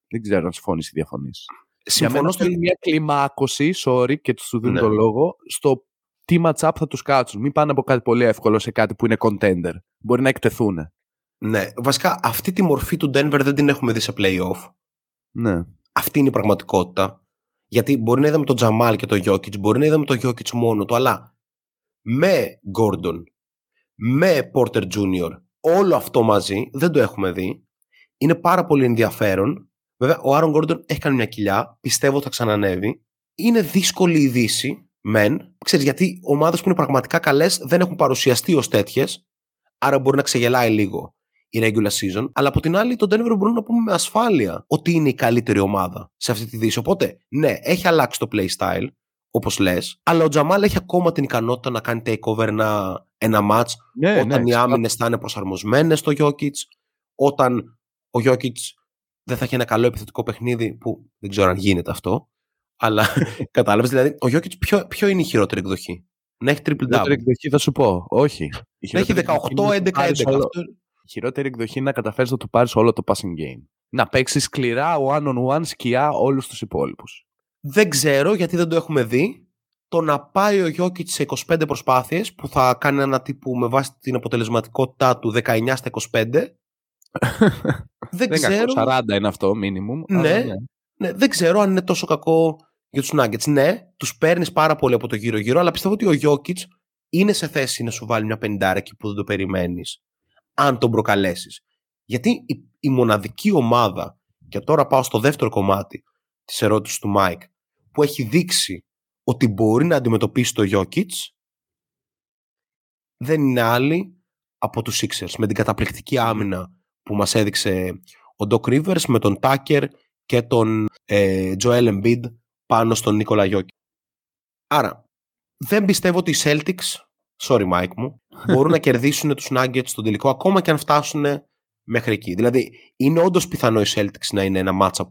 Δεν ξέρω αν συμφωνείς ή διαφωνείς. Για μένα Συμφωνώ στο... θέλει μια κλιμάκωση, sorry, και τους δίνω Ναι. το λόγο, στο τι matchup θα τους κάτσουν. Μην πάνε από κάτι πολύ εύκολο σε κάτι που είναι contender. Μπορεί να εκτεθούν. Ναι, βασικά αυτή τη μορφή του Denver δεν την έχουμε δει σε playoff. Ναι. Αυτή είναι η πραγματικότητα. Γιατί μπορεί να είδαμε τον Τζαμάλ και τον Jokic, μπορεί να είδαμε τον Jokic μόνο του, αλλά με Gordon, με Porter Jr., όλο αυτό μαζί δεν το έχουμε δει. Είναι πάρα πολύ ενδιαφέρον. Βέβαια, ο Άρον Gordon έχει κάνει μια κοιλιά, πιστεύω θα ξανανεύει. Είναι δύσκολη η δύση, μεν. Ξέρεις, γιατί ομάδες που είναι πραγματικά καλές δεν έχουν παρουσιαστεί ως τέτοιες, άρα μπορεί να ξεγελάει λίγο η regular season. Αλλά από την άλλη, τον Denver μπορούμε να πούμε με ασφάλεια ότι είναι η καλύτερη ομάδα σε αυτή τη δύση. Οπότε, ναι, έχει αλλάξει το play style, όπως λες, αλλά ο Τζαμάλ έχει ακόμα την ικανότητα να κάνει takeover ένα, ένα match ναι όταν οι άμυνες θα είναι προσαρμοσμένες στο Jokic, όταν ο Jokic δεν θα έχει ένα καλό επιθετικό παιχνίδι, που δεν ξέρω αν γίνεται αυτό. Αλλά κατάλαβες, δηλαδή, ο Jokic ποιο, ποιο είναι η χειρότερη εκδοχή. Να έχει triple Η χειρότερη double. εκδοχή θα σου πω. Όχι. Η Να έχει χειρότερη εκδοχή είναι να 18, 11, 11. του πάρεις όλο- Αυτό- Η χειρότερη εκδοχή είναι να καταφέρεις να του πάρεις όλο το passing game. Να παίξεις σκληρά one on one σκιά όλους τους υπόλοιπους. Δεν ξέρω γιατί δεν το έχουμε δει. Το να πάει ο Jokic σε 25 προσπάθειες που θα κάνει ένα τύπου με βάση την αποτελεσματικότητά του 19 στα 25. δεν Δεν ξέρω. κακό, 40 είναι αυτό, minimum. Ναι. αλλά Ναι, δεν ξέρω αν είναι τόσο κακό για τους Nuggets. Ναι, τους παίρνεις πάρα πολύ από το γύρω-γύρω, αλλά πιστεύω ότι ο Jokic είναι σε θέση να σου βάλει μια πεντάρα εκεί που δεν το περιμένεις, αν τον προκαλέσεις. Γιατί η, η μοναδική ομάδα, και τώρα πάω στο δεύτερο κομμάτι της ερώτησης του Mike, που έχει δείξει ότι μπορεί να αντιμετωπίσει το Jokic, δεν είναι άλλη από τους Sixers, με την καταπληκτική άμυνα που μας έδειξε ο Doc Rivers με τον Tucker και τον ε, Joel Embiid πάνω στον Νίκολα Γιώκη. Άρα, δεν πιστεύω ότι οι Celtics, sorry Mike μου, μπορούν να κερδίσουν τους Nuggets στον τελικό, ακόμα και αν φτάσουν μέχρι εκεί. Δηλαδή, είναι όντως πιθανό οι Celtics να είναι ένα matchup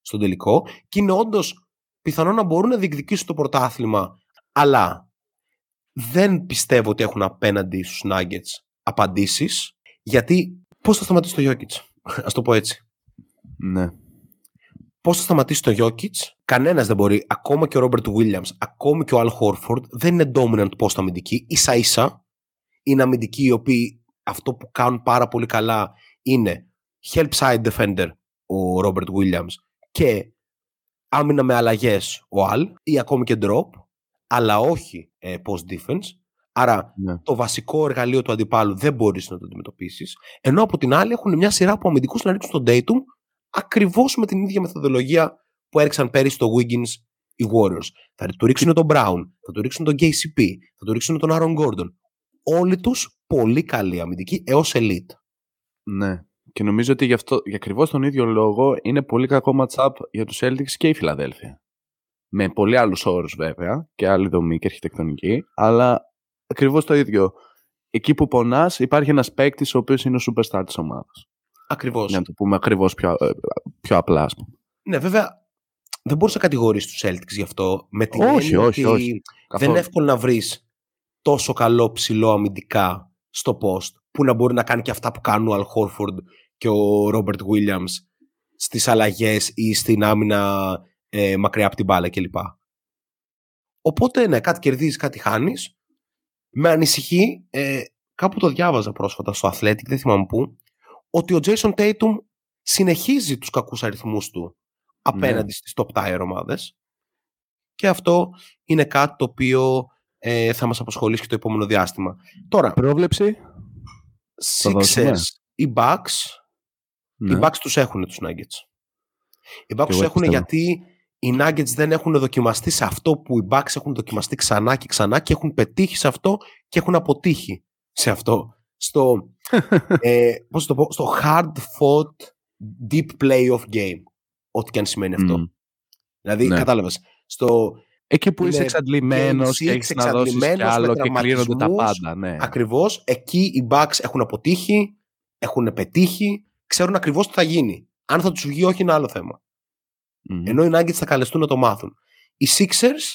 στον τελικό και είναι όντως πιθανό να μπορούν να διεκδικήσουν το πρωτάθλημα, αλλά δεν πιστεύω ότι έχουν απέναντι στους Nuggets απαντήσεις, γιατί πώς θα σταματήσει το Jokic, ας το πω έτσι Ναι. Πώς θα σταματήσει το Jokic, κανένας δεν μπορεί. Ακόμα και ο Ρόμπερτ Williams, ακόμη και ο Al Horford δεν είναι dominant post αμυντική. σα ίσα είναι αμυντικοί οι οποίοι αυτό που κάνουν πάρα πολύ καλά είναι help side defender ο Robert Williams και άμυνα με αλλαγές ο Αλ ή ακόμη και drop, αλλά όχι ε, post defense. Άρα Ναι. το βασικό εργαλείο του αντιπάλου δεν μπορείς να το αντιμετωπίσεις. Ενώ από την άλλη έχουν μια σειρά από αμυντικούς να ρίξουν τον Dayton ακριβώς με την ίδια μεθοδολογία που έριξαν πέρυσι το Wiggins οι Warriors. Θα του ρίξουν τον Brown, θα του ρίξουν τον KCP, θα του ρίξουν τον Aaron Gordon. Όλοι τους πολύ καλοί αμυντικοί έως elite. Ναι. Και νομίζω ότι γι' αυτό, για ακριβώς τον ίδιο λόγο, είναι πολύ κακό matchup για τους Celtics και η Φιλαδέλφια. Με πολύ άλλους όρους βέβαια και άλλη δομή και αρχιτεκτονική, αλλά ακριβώς το ίδιο. Εκεί που πονάς, υπάρχει ένας παίκτης ο οποίος είναι ο superstar της ομάδας. Ακριβώς. Για να το πούμε ακριβώς πιο, ε, πιο απλά, ας πούμε. Ναι, βέβαια δεν μπορείς να κατηγορήσεις τους Celtics γι' αυτό. Με την Όχι, έννοια όχι, ότι όχι. Δεν Καθόλου. είναι εύκολο να βρεις τόσο καλό ψηλό αμυντικά στο post που να μπορεί να κάνει και αυτά που κάνουν ο Al Horford και ο Robert Williams στις αλλαγές ή στην άμυνα ε, μακριά από την μπάλα κλπ. Οπότε, ναι, κάτι κερδίζεις, κάτι χάνεις. Με ανησυχεί, ε, κάπου το διάβαζα πρόσφατα στο Athletic, δεν θυμάμαι πού, ότι ο Jason Tatum συνεχίζει τους κακούς αριθμούς του απέναντι στις top tier ομάδες. Και αυτό είναι κάτι το οποίο ε, θα μας απασχολήσει και το επόμενο διάστημα. Τώρα, Πρόβλεψη. το δώσουμε. Sixers, οι Bucks, Ναι. οι Bucks τους έχουν τους Nuggets. Οι Bucks Και τους εγώ έχουν πιστεύω. γιατί οι Nuggets δεν έχουν δοκιμαστεί σε αυτό που οι Bucks έχουν δοκιμαστεί ξανά και ξανά και έχουν πετύχει σε αυτό και έχουν αποτύχει σε αυτό. Στο, ε, πώς το πω, στο hard fought deep playoff game. Ό,τι και αν σημαίνει αυτό. Μμ. Δηλαδή, Ναι. κατάλαβες. Στο, Εκεί που είσαι Είναι εξαντλημένο Game και six, έχεις να δώσεις κι εξαντλημένος, άλλο με και κλείνονται τα τραυματισμούς. πάντα. Ναι. Ακριβώς, εκεί οι Bucks έχουν αποτύχει, έχουν πετύχει, ξέρουν ακριβώς τι θα γίνει. Αν θα τους βγει όχι είναι άλλο θέμα. Μμμ. Ενώ οι Nuggets θα καλεστούν να το μάθουν. Οι Sixers,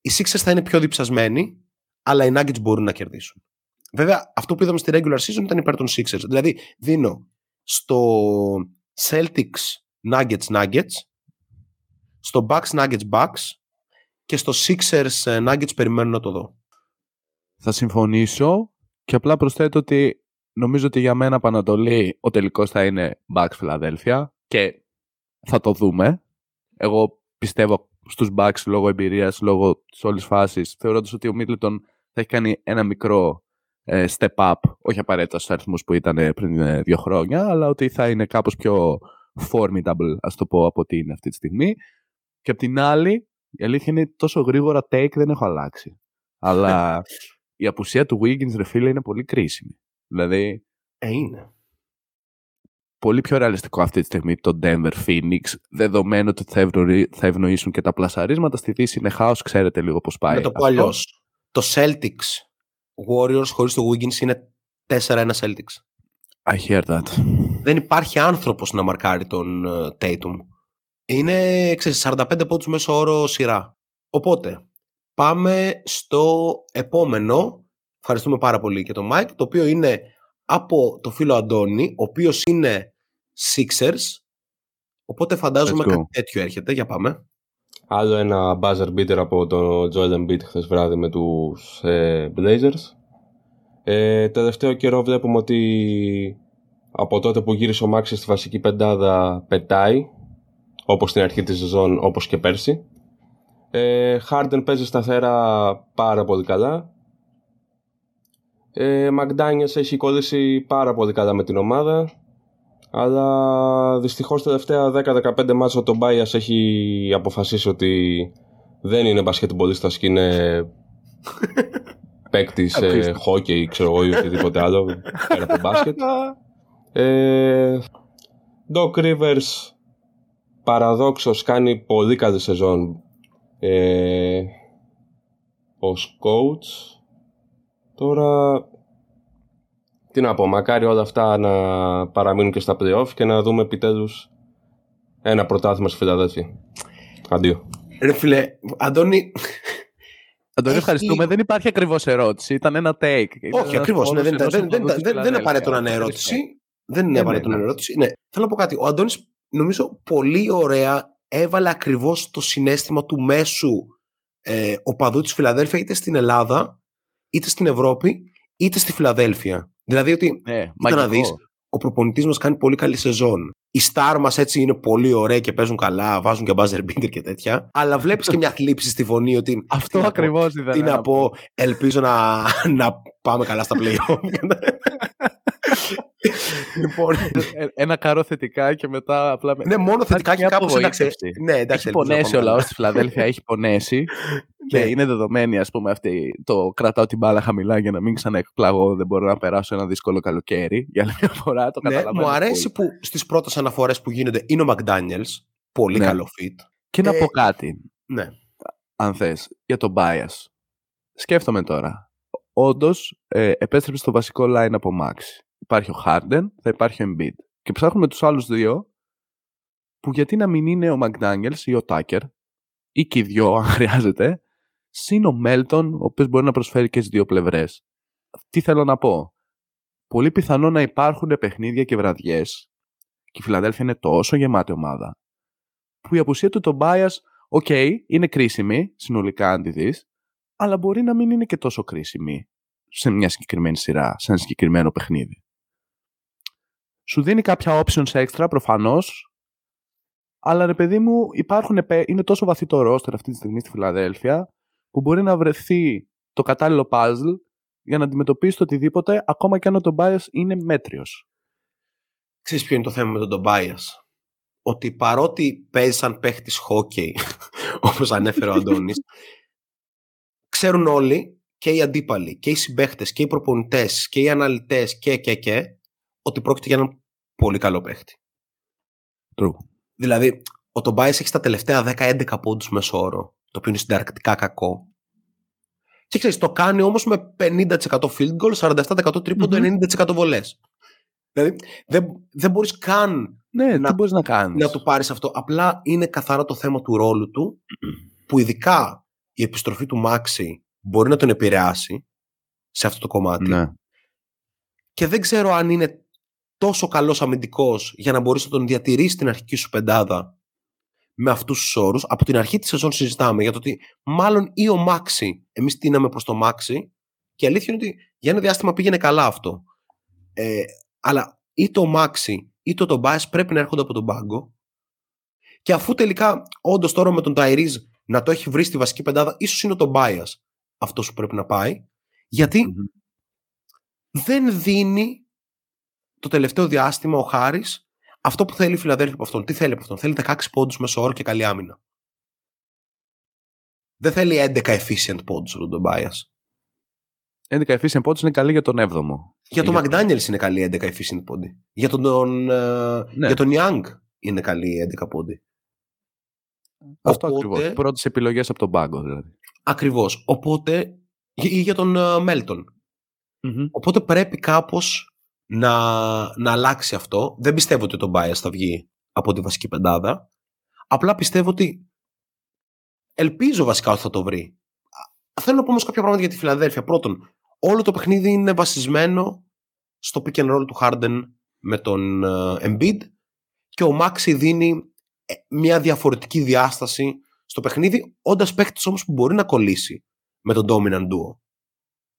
οι Sixers θα είναι πιο διψασμένοι, αλλά οι Nuggets μπορούν να κερδίσουν. Βέβαια, αυτό που είδαμε στη regular season ήταν υπέρ των Sixers. Δηλαδή, δίνω στο Celtics Nuggets Nuggets, στο Bucks Nuggets Bucks και στο Sixers ε, Nuggets περιμένω να το δω. Θα συμφωνήσω και απλά προσθέτω ότι νομίζω ότι για μένα Πανατολή ο τελικός θα είναι Bucks Philadelphia και θα το δούμε. Εγώ πιστεύω στους Bucks λόγω εμπειρίας, λόγω της όλης φάσης, θεωρώντας ότι ο Middleton θα έχει κάνει ένα μικρό ε, step up, όχι απαραίτητα στους αριθμούς που ήταν ε, πριν ε, δύο χρόνια, αλλά ότι θα είναι κάπως πιο formidable, ας το πω, από ό,τι είναι αυτή τη στιγμή. Και απ' την άλλη, η αλήθεια είναι τόσο γρήγορα take δεν έχω αλλάξει. Αλλά η απουσία του Wiggins, ρε φίλε, είναι πολύ κρίσιμη. Δηλαδή, Ε, είναι. πολύ πιο ρεαλιστικό αυτή τη στιγμή το Denver Phoenix, δεδομένου ότι θα, ευνοεί- θα ευνοήσουν και τα πλασαρίσματα. Στη Δύση είναι χάος, ξέρετε λίγο πώς πάει. Να το πω αυτό. αλλιώς. Το Celtics Warriors χωρίς το Wiggins είναι 4-1 Celtics. I hear that. Δεν υπάρχει άνθρωπος να μαρκάρει τον ε, Tatum. Είναι ξέρεις, 45 πόντους μέσω όρο σειρά. Οπότε, πάμε στο επόμενο. Ευχαριστούμε πάρα πολύ και τον Mike, το οποίο είναι από το φίλο Αντώνη, ο οποίος είναι Sixers. Οπότε φαντάζομαι Let's go. κάτι τέτοιο έρχεται. Για πάμε. Άλλο ένα buzzer beater από τον Joel Embiid χθες βράδυ με τους ε, Blazers. Ε, τελευταίο καιρό βλέπουμε ότι από τότε που γύρισε ο Μάξι στη βασική πεντάδα πετάει όπως στην αρχή της σεζόν όπως και πέρσι. Ε, Harden παίζει σταθερά πάρα πολύ καλά. Ε, McDaniels έχει κολλήσει πάρα πολύ καλά με την ομάδα. Αλλά δυστυχώς τα τελευταία 10-15 μάτς ο Τομπάιας έχει αποφασίσει ότι δεν είναι μπασκετμπολίστας και είναι παίκτης σε Απίστευτο. χόκεϊ ξέρω εγώ ή οτιδήποτε άλλο πέρα από μπάσκετ. Ε, Doc Rivers παραδόξως κάνει πολύ καλή σεζόν ε, ως coach. Τώρα τι να πω, μακάρι όλα αυτά να παραμείνουν και στα playoff και να δούμε επιτέλους ένα πρωτάθλημα στη Φιλαδέλφια. Αντίο. Ρε φίλε, Αντώνη, Αντώνη, Έχει- ευχαριστούμε. Δεν υπάρχει ακριβώς ερώτηση. Ήταν ένα take. Ήταν Όχι, ένας ακριβώς. πόνος δεν, ενός δεν, δεν, οπαδού δεν, της δεν, δεν είναι απαραίτητο να είναι Φιλαδέλφειας. ερώτηση. Δεν είναι Ναι, απαραίτητο ναι, να είναι ναι. ερώτηση. Ναι. Θέλω να πω κάτι. Ο Αντώνης, νομίζω, πολύ ωραία έβαλε ακριβώς το συνέστημα του μέσου ε, οπαδού της Φιλαδέλφια είτε στην Ελλάδα, είτε στην Ευρώπη, είτε στη Φιλαδέλφια. Δηλαδή ότι Ναι, να μαγικό. δεις, ο προπονητής μας κάνει πολύ καλή σεζόν. Οι στάρ μας έτσι είναι πολύ ωραίοι και παίζουν καλά, βάζουν και buzzer beater και τέτοια. Αλλά βλέπεις και μια θλίψη στη φωνή ότι. Αυτό τι να πω, ακριβώς ήθελα Τι να πω, ελπίζω να, να πάμε καλά στα playoff. λοιπόν, Ε, Ένα καρό θετικά και μετά απλά. ναι, μόνο θετικά και μια κάπως εντάξει. απογοήτευση. Ναι, εντάξει, έχει ελπίζω να πονέσει ο πάμε λαός καλά. της Φιλαδέλφια, έχει πονέσει. και Ναι. είναι δεδομένη, ας πούμε, αυτή. Το κρατάω την μπάλα χαμηλά για να μην ξαναεκπλαγώ. Δεν μπορώ να περάσω ένα δύσκολο καλοκαίρι. Για άλλη μια φορά το Ναι, καταλαβαίνω. μου αρέσει πολύ. που στις πρώτες αναφορές που γίνονται είναι ο Μακδάνιελ. Πολύ Ναι. καλό fit. Και να Ε, πω κάτι, Ναι. αν θες, για τον bias. Σκέφτομαι τώρα. Όντως, ε, επέστρεψε στο βασικό line από Max. Υπάρχει ο Harden, θα υπάρχει ο Embiid. Και ψάχνουμε τους άλλους δύο που γιατί να μην είναι ο McDaniels ή ο Tucker ή και οι δυο αν χρειάζεται συν ο Melton ο οποίος μπορεί να προσφέρει και στις δύο πλευρές. Τι θέλω να πω; Πολύ πιθανό να υπάρχουν παιχνίδια και βραδιές και η Φιλαδέλφια είναι τόσο γεμάτη ομάδα που η απουσία του του Tobias ok, είναι κρίσιμη συνολικά αν τη δεις αλλά μπορεί να μην είναι και τόσο κρίσιμη σε μια συγκεκριμένη σειρά, σε ένα συγκεκριμένο παιχνίδι. Σου δίνει κάποια options extra προφανώς αλλά ρε παιδί μου, υπάρχουν, επέ- είναι τόσο βαθύ το roster αυτή τη στιγμή στη Φιλαδέλφια που μπορεί να βρεθεί το κατάλληλο puzzle για να αντιμετωπίσει το οτιδήποτε, ακόμα και αν ο Tobias είναι μέτριος. Ξέρεις ποιο είναι το θέμα με τον Τομπάιας. Ότι παρότι παίζει σαν παίχτης χόκεϊ, όπως ανέφερε ο Αντώνης, ξέρουν όλοι και οι αντίπαλοι και οι συμπαίχτες και οι προπονητές και οι αναλυτές και και και ότι πρόκειται για έναν πολύ καλό παίχτη. True. Δηλαδή, ο Τομπάιας έχει στα τελευταία 10-11 πόντους μέσω όρο, το οποίο είναι συνταρακτικά κακό. Και ξέρεις, το κάνει όμως με 50% field goal, 47% τρίποντο, Μμμ. 90% βολές. Δηλαδή, δεν, δεν μπορείς καν Ναι, Να- τι μπορείς να κάνεις. να του πάρεις αυτό. Απλά είναι καθαρά το θέμα του ρόλου του, που ειδικά η επιστροφή του Μάξι μπορεί να τον επηρεάσει σε αυτό το κομμάτι. Ναι. Και δεν ξέρω αν είναι τόσο καλός αμυντικός για να μπορείς να τον διατηρήσει την αρχική σου πεντάδα με αυτούς τους όρους. Από την αρχή της σεζόν συζητάμε για το ότι μάλλον ή ο Μάξι, εμείς τίναμε προς το Μάξι και η αλήθεια είναι ότι για ένα διάστημα πήγαινε καλά αυτό. Ε, αλλά είτε ο Μάξι είτε ο Τομπάες πρέπει να έρχονται από τον πάγκο και αφού τελικά όντως τώρα με τον Ταϊρίζ να το έχει βρει στη βασική πεντάδα, ίσως είναι ο Τομπάιας αυτός που πρέπει να πάει. Γιατί Μμμ. δεν δίνει το τελευταίο διάστημα ο Χάρης αυτό που θέλει η Φιλαδέλφια από αυτόν. Τι θέλει από αυτόν; Θέλει 16 πόντους μέσω όρο και καλή άμυνα. Δεν θέλει 11 efficient πόντους από τον Τομπάιας. 11 efficient points είναι καλή για τον 7ο. Για τον Για- McDaniels είναι καλή 11 efficient πόντι. Για τον, τον, ε, Ναι. για τον Young είναι καλή 11 πόντι. Αυτό Οπότε- ακριβώς. Πρώτες επιλογές από τον πάγκο δηλαδή. Ακριβώς. Οπότε, ή για τον ε, Μέλτον. Οπότε πρέπει κάπως να, να αλλάξει αυτό. Δεν πιστεύω ότι το bias θα βγει από τη βασική πεντάδα. Απλά πιστεύω ότι ελπίζω βασικά ότι θα το βρει. Α, Θέλω να πω όμως κάποια πράγματα για τη Φιλαδέλφια. Πρώτον, όλο το παιχνίδι είναι βασισμένο στο pick and roll του Harden με τον ε, Embiid και ο Maxi δίνει ε, μια διαφορετική διάσταση στο παιχνίδι, όντας παίχτης όμως που μπορεί να κολλήσει με τον dominant duo.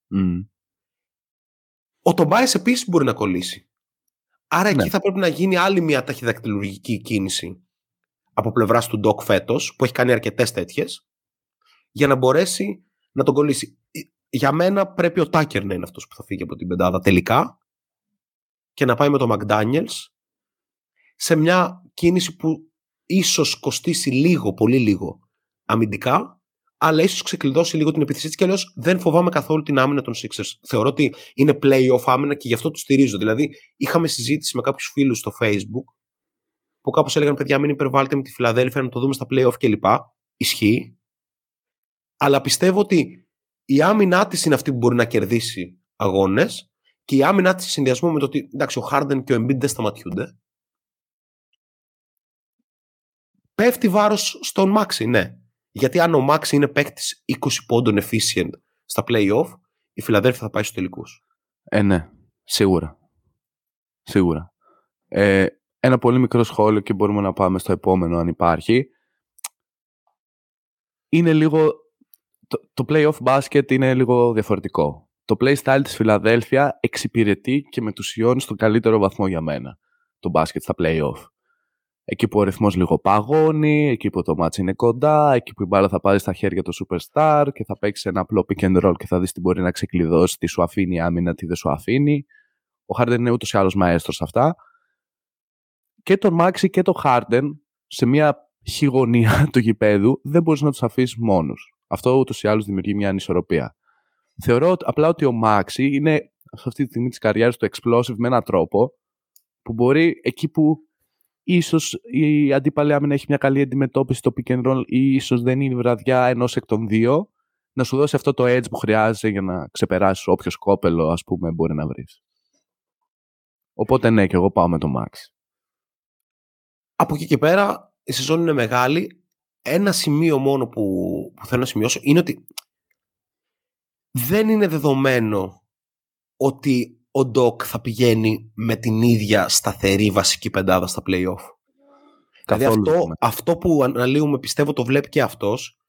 Μμ. Ο Τομπάης επίσης μπορεί να κολλήσει. Άρα εκεί Ναι. θα πρέπει να γίνει άλλη μια ταχυδακτηλουργική κίνηση από πλευράς του Ντοκ φέτος, που έχει κάνει αρκετές τέτοιες, για να μπορέσει να τον κολλήσει. Ε, Για μένα πρέπει ο Τάκερ να είναι αυτός που θα φύγει από την πεντάδα τελικά και να πάει με τον McDaniels σε μια κίνηση που ίσως κοστίσει λίγο, πολύ λίγο αμυντικά, αλλά ίσως ξεκλειδώσει λίγο την επίθεσή της και αλλιώς δεν φοβάμαι καθόλου την άμυνα των Sixers. Θεωρώ ότι είναι play-off άμυνα και γι' αυτό τους στηρίζω. Δηλαδή, είχαμε συζήτηση με κάποιους φίλους στο Facebook που κάπως έλεγαν παιδιά μην υπερβάλλετε με τη Φιλαδέλφια να το δούμε στα play-off κλπ. Ισχύει. Αλλά πιστεύω ότι η άμυνά της είναι αυτή που μπορεί να κερδίσει αγώνες και η άμυνά της σε συνδυασμό με το ότι εντάξει, ο Harden και ο Embiid δεν σταματιούνται. Πέφτει βάρος στον Maxi, ναι. Γιατί αν ο Maxi είναι παίκτης 20 πόντων efficient στα play-off, η Φιλαδέλφια θα πάει στους τελικούς. Ε, ναι. Σίγουρα. Σίγουρα. Ε, ένα πολύ μικρό σχόλιο και μπορούμε να πάμε στο επόμενο αν υπάρχει. Είναι λίγο... Το, το play-off basket είναι λίγο διαφορετικό. το playstyle της Φιλαδέλφια εξυπηρετεί και μετουσιώνει στον καλύτερο βαθμό για μένα το μπάσκετ στα play-off. Εκεί που ο ρυθμός λίγο παγώνει, εκεί που το μάτς είναι κοντά, εκεί που η μπάλα θα πάρει στα χέρια του superstar και θα παίξει ένα απλό pick and roll και θα δεις τι μπορεί να ξεκλειδώσει, τι σου αφήνει η άμυνα, τι δεν σου αφήνει. Ο Harden είναι ούτως ή άλλως μαέστρος αυτά. Και τον Maxi και τον Harden σε μια χειγωνία του γηπέδου δεν μπορείς να τους αφήσεις μόνους. Αυτό ούτως ή άλλως δημιουργεί μια ανισορροπία. Θεωρώ απλά ότι ο Maxi είναι σε αυτή τη στιγμή της καριέρας του explosive με έναν τρόπο που μπορεί εκεί που ίσως η αντίπαλη άμυνα έχει μια καλή αντιμετώπιση στο pick and roll ή ίσως δεν είναι η βραδιά ενός εκ των δύο να σου δώσει αυτό το edge που χρειάζεσαι για να ξεπεράσεις όποιο σκόπελο ας πούμε μπορεί να βρεις. Οπότε ναι, και εγώ πάω με το Max. Από εκεί και πέρα η σεζόν είναι μεγάλη. Ένα σημείο μόνο που, που θέλω να σημειώσω είναι ότι δεν είναι δεδομένο ότι ο Ντοκ θα πηγαίνει με την ίδια σταθερή βασική πεντάδα στα play-off; Δηλαδή αυτό, αυτό που αναλύουμε πιστεύω το βλέπει και αυτός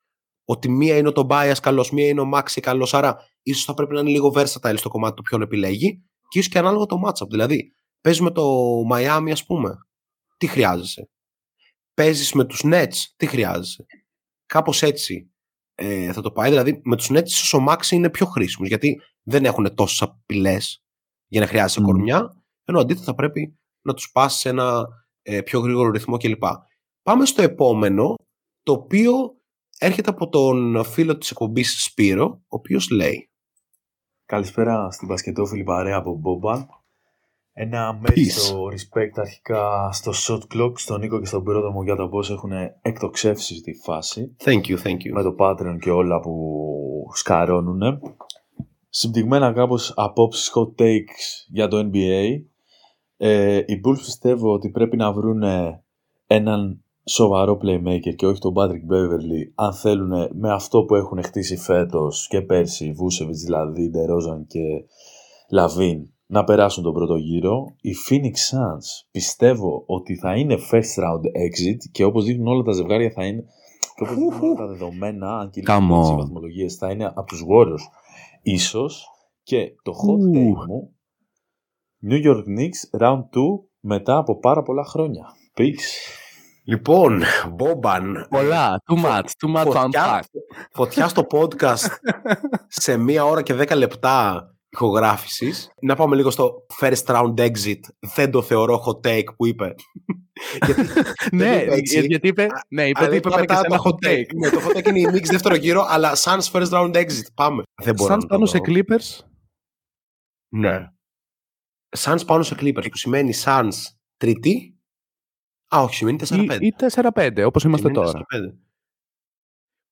ότι μία είναι ο Tobias καλός, μία είναι ο Maxi καλός, άρα ίσως θα πρέπει να είναι λίγο versatile στο κομμάτι του ποιον επιλέγει και ίσως και ανάλογα το matchup. Δηλαδή, παίζεις με το Miami ας πούμε, τι χρειάζεσαι; Παίζεις με τους Nets, τι χρειάζεσαι; Κάπως έτσι ε, θα το πάει. Δηλαδή, με τους Nets ίσως ο Maxi είναι πιο χρήσιμος, γιατί δεν έχουν τόσες απειλές για να χρειάζεσαι mm. κορμιά, ενώ αντίθετα θα πρέπει να τους πας σε ένα ε, πιο γρήγορο ρυθμό κλπ. Πάμε στο επόμενο, το οποίο έρχεται από τον φίλο της εκπομπής Σπύρο, ο οποίος λέει Καλησπέρα στην Πασκετόφιλη παρέα από Μπόμπαν. Ένα μέγιστο respect αρχικά στο shot clock, στον Νίκο και στον Πυρόδρομο για το πώς έχουν εκτοξεύσει τη φάση. Thank you, thank you. Με το Patreon και όλα που σκαρώνουν συμπτυγμένα κάπως απόψεις hot takes για το NBA. Ε, οι Bulls πιστεύω ότι πρέπει να βρουν έναν σοβαρό playmaker και όχι τον Patrick Beverly αν θέλουν με αυτό που έχουν χτίσει φέτος και πέρσι, Vucevic δηλαδή, DeRozan και Lavin να περάσουν τον πρώτο γύρο. Οι Phoenix Suns πιστεύω ότι θα είναι first round exit και όπως δείχνουν όλα τα ζευγάρια θα είναι και όπως δείχνουν όλα τα δεδομένα, αν και οι βαθμολογίες θα είναι από τους Warriors ίσως και το hot take μου New York Knicks round 2 μετά από πάρα πολλά χρόνια. Peace. Λοιπόν, Μπόμπαν. Πολλά, too much, too much φωτιά, φωτιά στο podcast σε μία ώρα και δέκα λεπτά ηχογράφησης. Να πάμε λίγο στο first round exit. Δεν το θεωρώ hot take που είπε. ναι, γιατί είπε, ναι, είπε ότι είπε μετά ένα hot take. Ναι, το hot take είναι η Knicks δεύτερο γύρο, αλλά Suns first round exit. Πάμε. Δεν μπορώ Suns πάνω σε Clippers; Ναι. Suns πάνω σε Clippers, που σημαίνει Suns τρίτη. Α, όχι, σημαίνει 4-5. Ή 4-5, όπως είμαστε τώρα.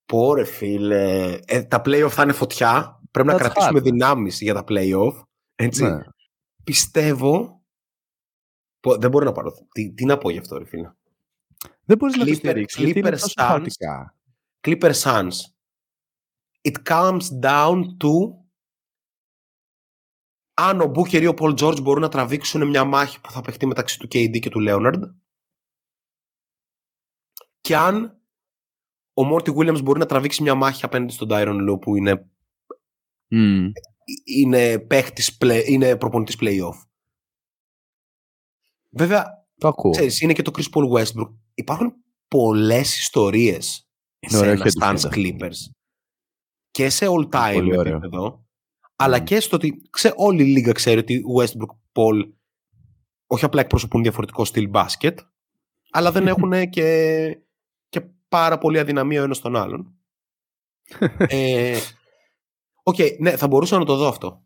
Πόρε φίλε, ε, τα playoff θα είναι φωτιά. Πρέπει να κρατήσουμε δυνάμεις για τα playoff. Έτσι. Ναι. Πιστεύω δεν μπορώ να πάρω. Τι, τι να πω γι' αυτό, ρε φίλε. Δεν μπορείς να το στηρίξεις. Clipper Suns. Clipper Suns. It comes down to αν ο Μπούκερ ή ο Πολ Τζόρτζ μπορούν να τραβήξουν μια μάχη που θα παιχτεί μεταξύ του KD και του Λέοναρντ και αν ο Μόρτι Williams μπορεί να τραβήξει μια μάχη απέναντι στον Tyron Λου που είναι mm. είναι, παίχτης, είναι προπονητής play-off. Βέβαια, το ακούω. Ξέρεις, είναι και το Chris Paul Westbrook. Υπάρχουν πολλές ιστορίες είναι σε ένα Suns Clippers. Και σε all time επίπεδο. Αλλά και στο ότι ξέ, όλη η λίγκα ξέρει ότι Westbrook Paul όχι απλά εκπροσωπούν διαφορετικό στυλ μπάσκετ, αλλά δεν έχουν και, και πάρα πολύ αδυναμία ο ένας τον άλλον. ε, Ok, okay, ναι, θα μπορούσα να το δω αυτό.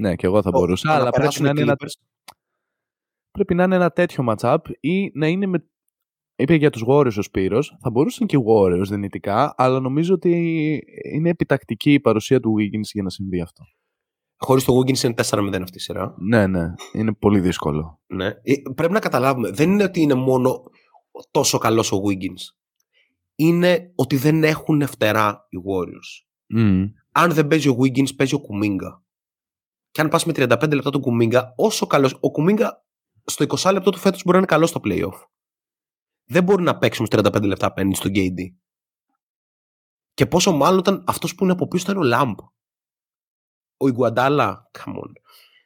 Ναι, και εγώ θα μπορούσα, αλλά πρέπει να είναι ένα πρέπει να είναι ένα τέτοιο matchup ή να είναι με... Είπε για τους Warriors ο Σπύρος, θα μπορούσαν και οι Warriors δυνητικά, αλλά νομίζω ότι είναι επιτακτική η παρουσία του Wiggins για να συμβεί αυτό. Χωρίς το Wiggins είναι 4-0 αυτή η σειρά. Ναι, ναι. Είναι πολύ δύσκολο. Ναι. Ε, πρέπει να καταλάβουμε. Δεν είναι ότι είναι μόνο τόσο καλός ο Wiggins. Είναι ότι δεν έχουν φτερά οι Warriors. Mm. Αν δεν παίζει ο Wiggins, παίζει ο Κουμίγκα. Και αν πας με 35 λεπτά τον Κουμίγκα, όσο καλός... Ο Κουμίγκα στο 20 λεπτό του φέτος μπορεί να είναι καλό στο playoff. Δεν μπορεί να παίξει 35 λεπτά απέναντι στον KD. Και πόσο μάλλον όταν αυτός που είναι από πίσω ήταν ο Λάμπ. Ο Ιγκουαντάλα, come on.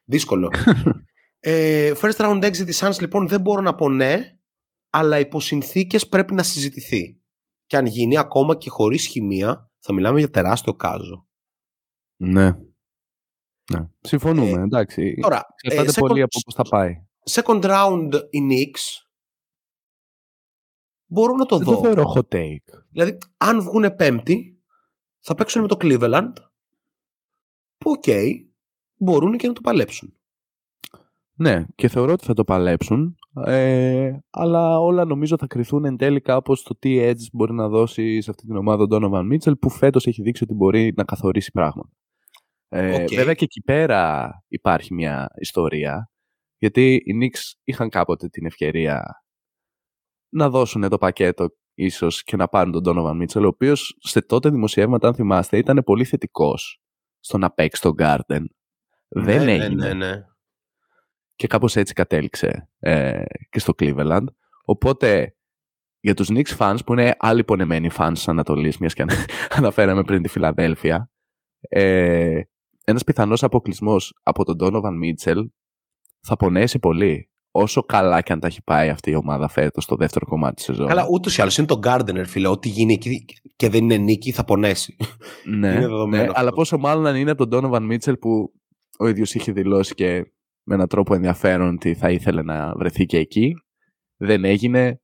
Δύσκολο. ε, first round exit της Suns λοιπόν δεν μπορώ να πω ναι, αλλά υπό συνθήκες πρέπει να συζητηθεί. Και αν γίνει ακόμα και χωρίς χημεία, θα μιλάμε για τεράστιο κάζο. Ναι. ναι. Συμφωνούμε, Ε, εντάξει. Τώρα, Εξαρτάται second- πολύ από πώς θα πάει. second round οι Knicks μπορώ να το Δεν δω. το θεωρώ hot take. Δηλαδή, αν βγουν πέμπτη, θα παίξουν με το Cleveland, που οκ, μπορούν και να το παλέψουν. Ναι, και θεωρώ ότι θα το παλέψουν, ε, αλλά όλα νομίζω θα κρυθούν εν τέλει κάπως στο τι edge μπορεί να δώσει σε αυτή την ομάδα ο Donovan Mitchell που φέτος έχει δείξει ότι μπορεί να καθορίσει πράγματα. Ε, Οκ. Βέβαια και εκεί πέρα υπάρχει μια ιστορία, γιατί οι Knicks είχαν κάποτε την ευκαιρία να δώσουν το πακέτο ίσως και να πάρουν τον Donovan Mitchell, ο οποίος σε τότε δημοσιεύματα, αν θυμάστε, ήταν πολύ θετικός στο να παίξει στο Garden. Δεν ναι, έγινε Ναι, ναι, ναι. και κάπως έτσι κατέληξε ε, και στο Cleveland. Οπότε για τους Knicks fans που είναι άλλοι πονεμένοι fans της Ανατολής, μιας και ανα- αναφέραμε πριν τη Φιλαδέλφια, ε, ένας πιθανός αποκλεισμός από τον Donovan Mitchell θα πονέσει πολύ. Όσο καλά και αν τα έχει πάει αυτή η ομάδα φέτος στο δεύτερο κομμάτι της σεζόν. Καλά, ούτως ή άλλως είναι το Gardner, φίλε. Ό,τι γίνει εκεί και δεν είναι νίκη, θα πονέσει. ναι, είναι δεδομένο ναι, αυτό. αλλά πόσο μάλλον αν είναι από τον Donovan Mitchell που ο ίδιος είχε δηλώσει και με έναν τρόπο ενδιαφέρον ότι θα ήθελε να βρεθεί και εκεί. Δεν έγινε.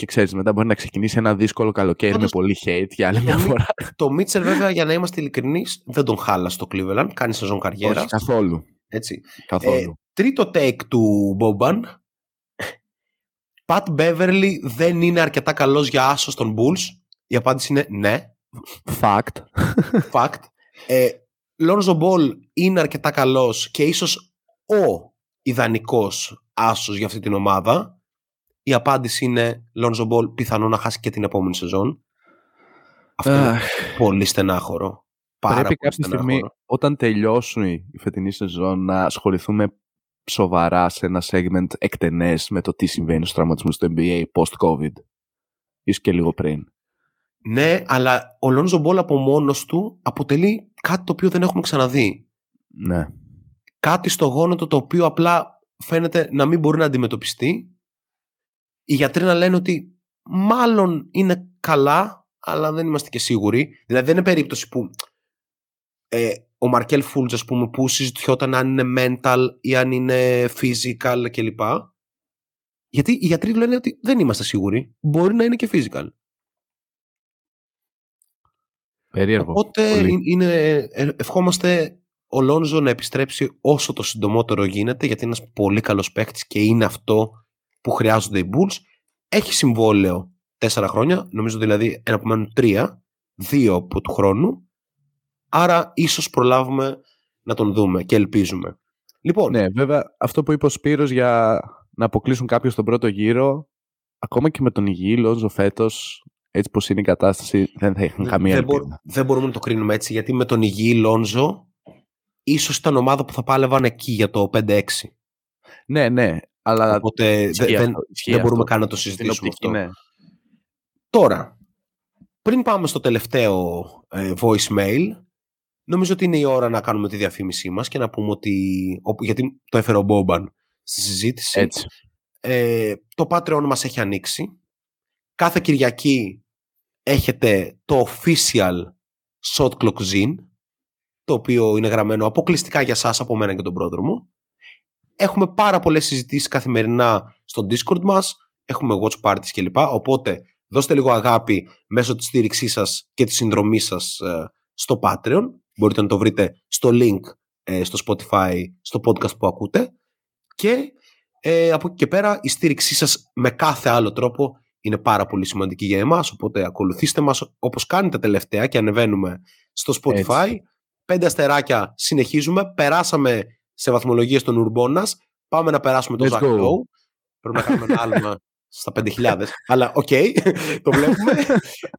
Και ξέρεις, μετά μπορεί να ξεκινήσει ένα δύσκολο καλοκαίρι Πάντως, με πολύ hate για άλλη το μια μη- φορά. το Mitchell, βέβαια, για να είμαστε ειλικρινεί, δεν τον χάλασε στο Cleveland. Κάνει σεζόν καριέρας. Όχι, καθόλου. Έτσι. καθόλου. Ε, τρίτο take του Boban. Pat Beverly δεν είναι αρκετά καλός για άσο των Bulls. Η απάντηση είναι ναι. Fact. Fact. Ε, Lonzo Ball είναι αρκετά καλός και ίσως ο ιδανικός άσος για αυτή την ομάδα. Η απάντηση είναι Lonzo Ball πιθανό να χάσει και την επόμενη σεζόν. Αυτό είναι Αχ, πολύ στενάχωρο. Πάρα Πρέπει πολύ κάποια στιγμή στενάχωρο. όταν τελειώσουν η φετινή σεζόν να ασχοληθούμε σοβαρά σε ένα segment εκτενές με το τι συμβαίνει στους τραυματισμούς του NBA post-COVID. Ίσως και λίγο πριν. Ναι, αλλά ο Lonzo Ball από μόνος του αποτελεί κάτι το οποίο δεν έχουμε ξαναδεί. Ναι. κάτι στο γόνατο το οποίο απλά φαίνεται να μην μπορεί να αντιμετωπιστεί. Οι γιατροί να λένε ότι μάλλον είναι καλά, αλλά δεν είμαστε και σίγουροι. Δηλαδή δεν είναι περίπτωση που ε, ο Μαρκέλ Φούλτς, ας πούμε, που συζητιόταν αν είναι mental ή αν είναι physical κλπ. Γιατί οι γιατροί λένε ότι δεν είμαστε σίγουροι. Μπορεί να είναι και physical. Περίεργο. Οπότε Πολύ. είναι- είναι, ε, ευχόμαστε ο Λόνζο να επιστρέψει όσο το συντομότερο γίνεται γιατί είναι ένας πολύ καλός παίκτης και είναι αυτό που χρειάζονται οι Bulls. Έχει συμβόλαιο τέσσερα χρόνια, νομίζω δηλαδή ένα που μένουν τρία, δύο από του χρόνου. Άρα ίσως προλάβουμε να τον δούμε και ελπίζουμε. Λοιπόν, Ναι, βέβαια αυτό που είπε ο Σπύρος για να αποκλείσουν κάποιον στον πρώτο γύρο, ακόμα και με τον υγιή Λόζο φέτος, έτσι πως είναι η κατάσταση, δεν θα είχαν καμία δεν, μπο- ελπίδα. δεν μπορούμε να το κρίνουμε έτσι γιατί με τον υγιή Λόνζο ίσως ήταν ομάδα που θα πάλευαν εκεί για το 5-6. Ναι, ναι, αλλά Οπότε ισχύει δεν, δεν, αυτό, ισχύει δεν μπορούμε αυτό. καν να το Στην συζητήσουμε οπτική, αυτό. ναι. Τώρα, πριν πάμε στο τελευταίο ε, voicemail, νομίζω ότι είναι η ώρα να κάνουμε τη διαφήμισή μας και να πούμε ότι, όπου- γιατί το έφερε ο Μπόμπαν στη συζήτηση, Έτσι. ε, το Patreon μας έχει ανοίξει. Κάθε Κυριακή έχετε το official Shot Clock Zine, το οποίο είναι γραμμένο αποκλειστικά για σας από μένα και τον πρόδρομο. Έχουμε πάρα πολλές συζητήσεις καθημερινά στο Discord μας, έχουμε watch parties κλπ. Οπότε δώστε λίγο αγάπη μέσω της στήριξής σας και της συνδρομής σας ε, στο Patreon. Μπορείτε να το βρείτε στο link ε, στο Spotify, στο podcast που ακούτε. Και ε, από εκεί και πέρα η στήριξή σας με κάθε άλλο τρόπο είναι πάρα πολύ σημαντική για εμάς. Οπότε ακολουθήστε μας όπως κάνετε τελευταία και ανεβαίνουμε στο Spotify. Έτσι. Πέντε αστεράκια συνεχίζουμε. Περάσαμε σε βαθμολογίες των Ουρμπόνας. Πάμε να περάσουμε το Let's Zach go. Lowe. Πρέπει να κάνουμε ένα άλμα στα 5.000. Αλλά οκ, το βλέπουμε.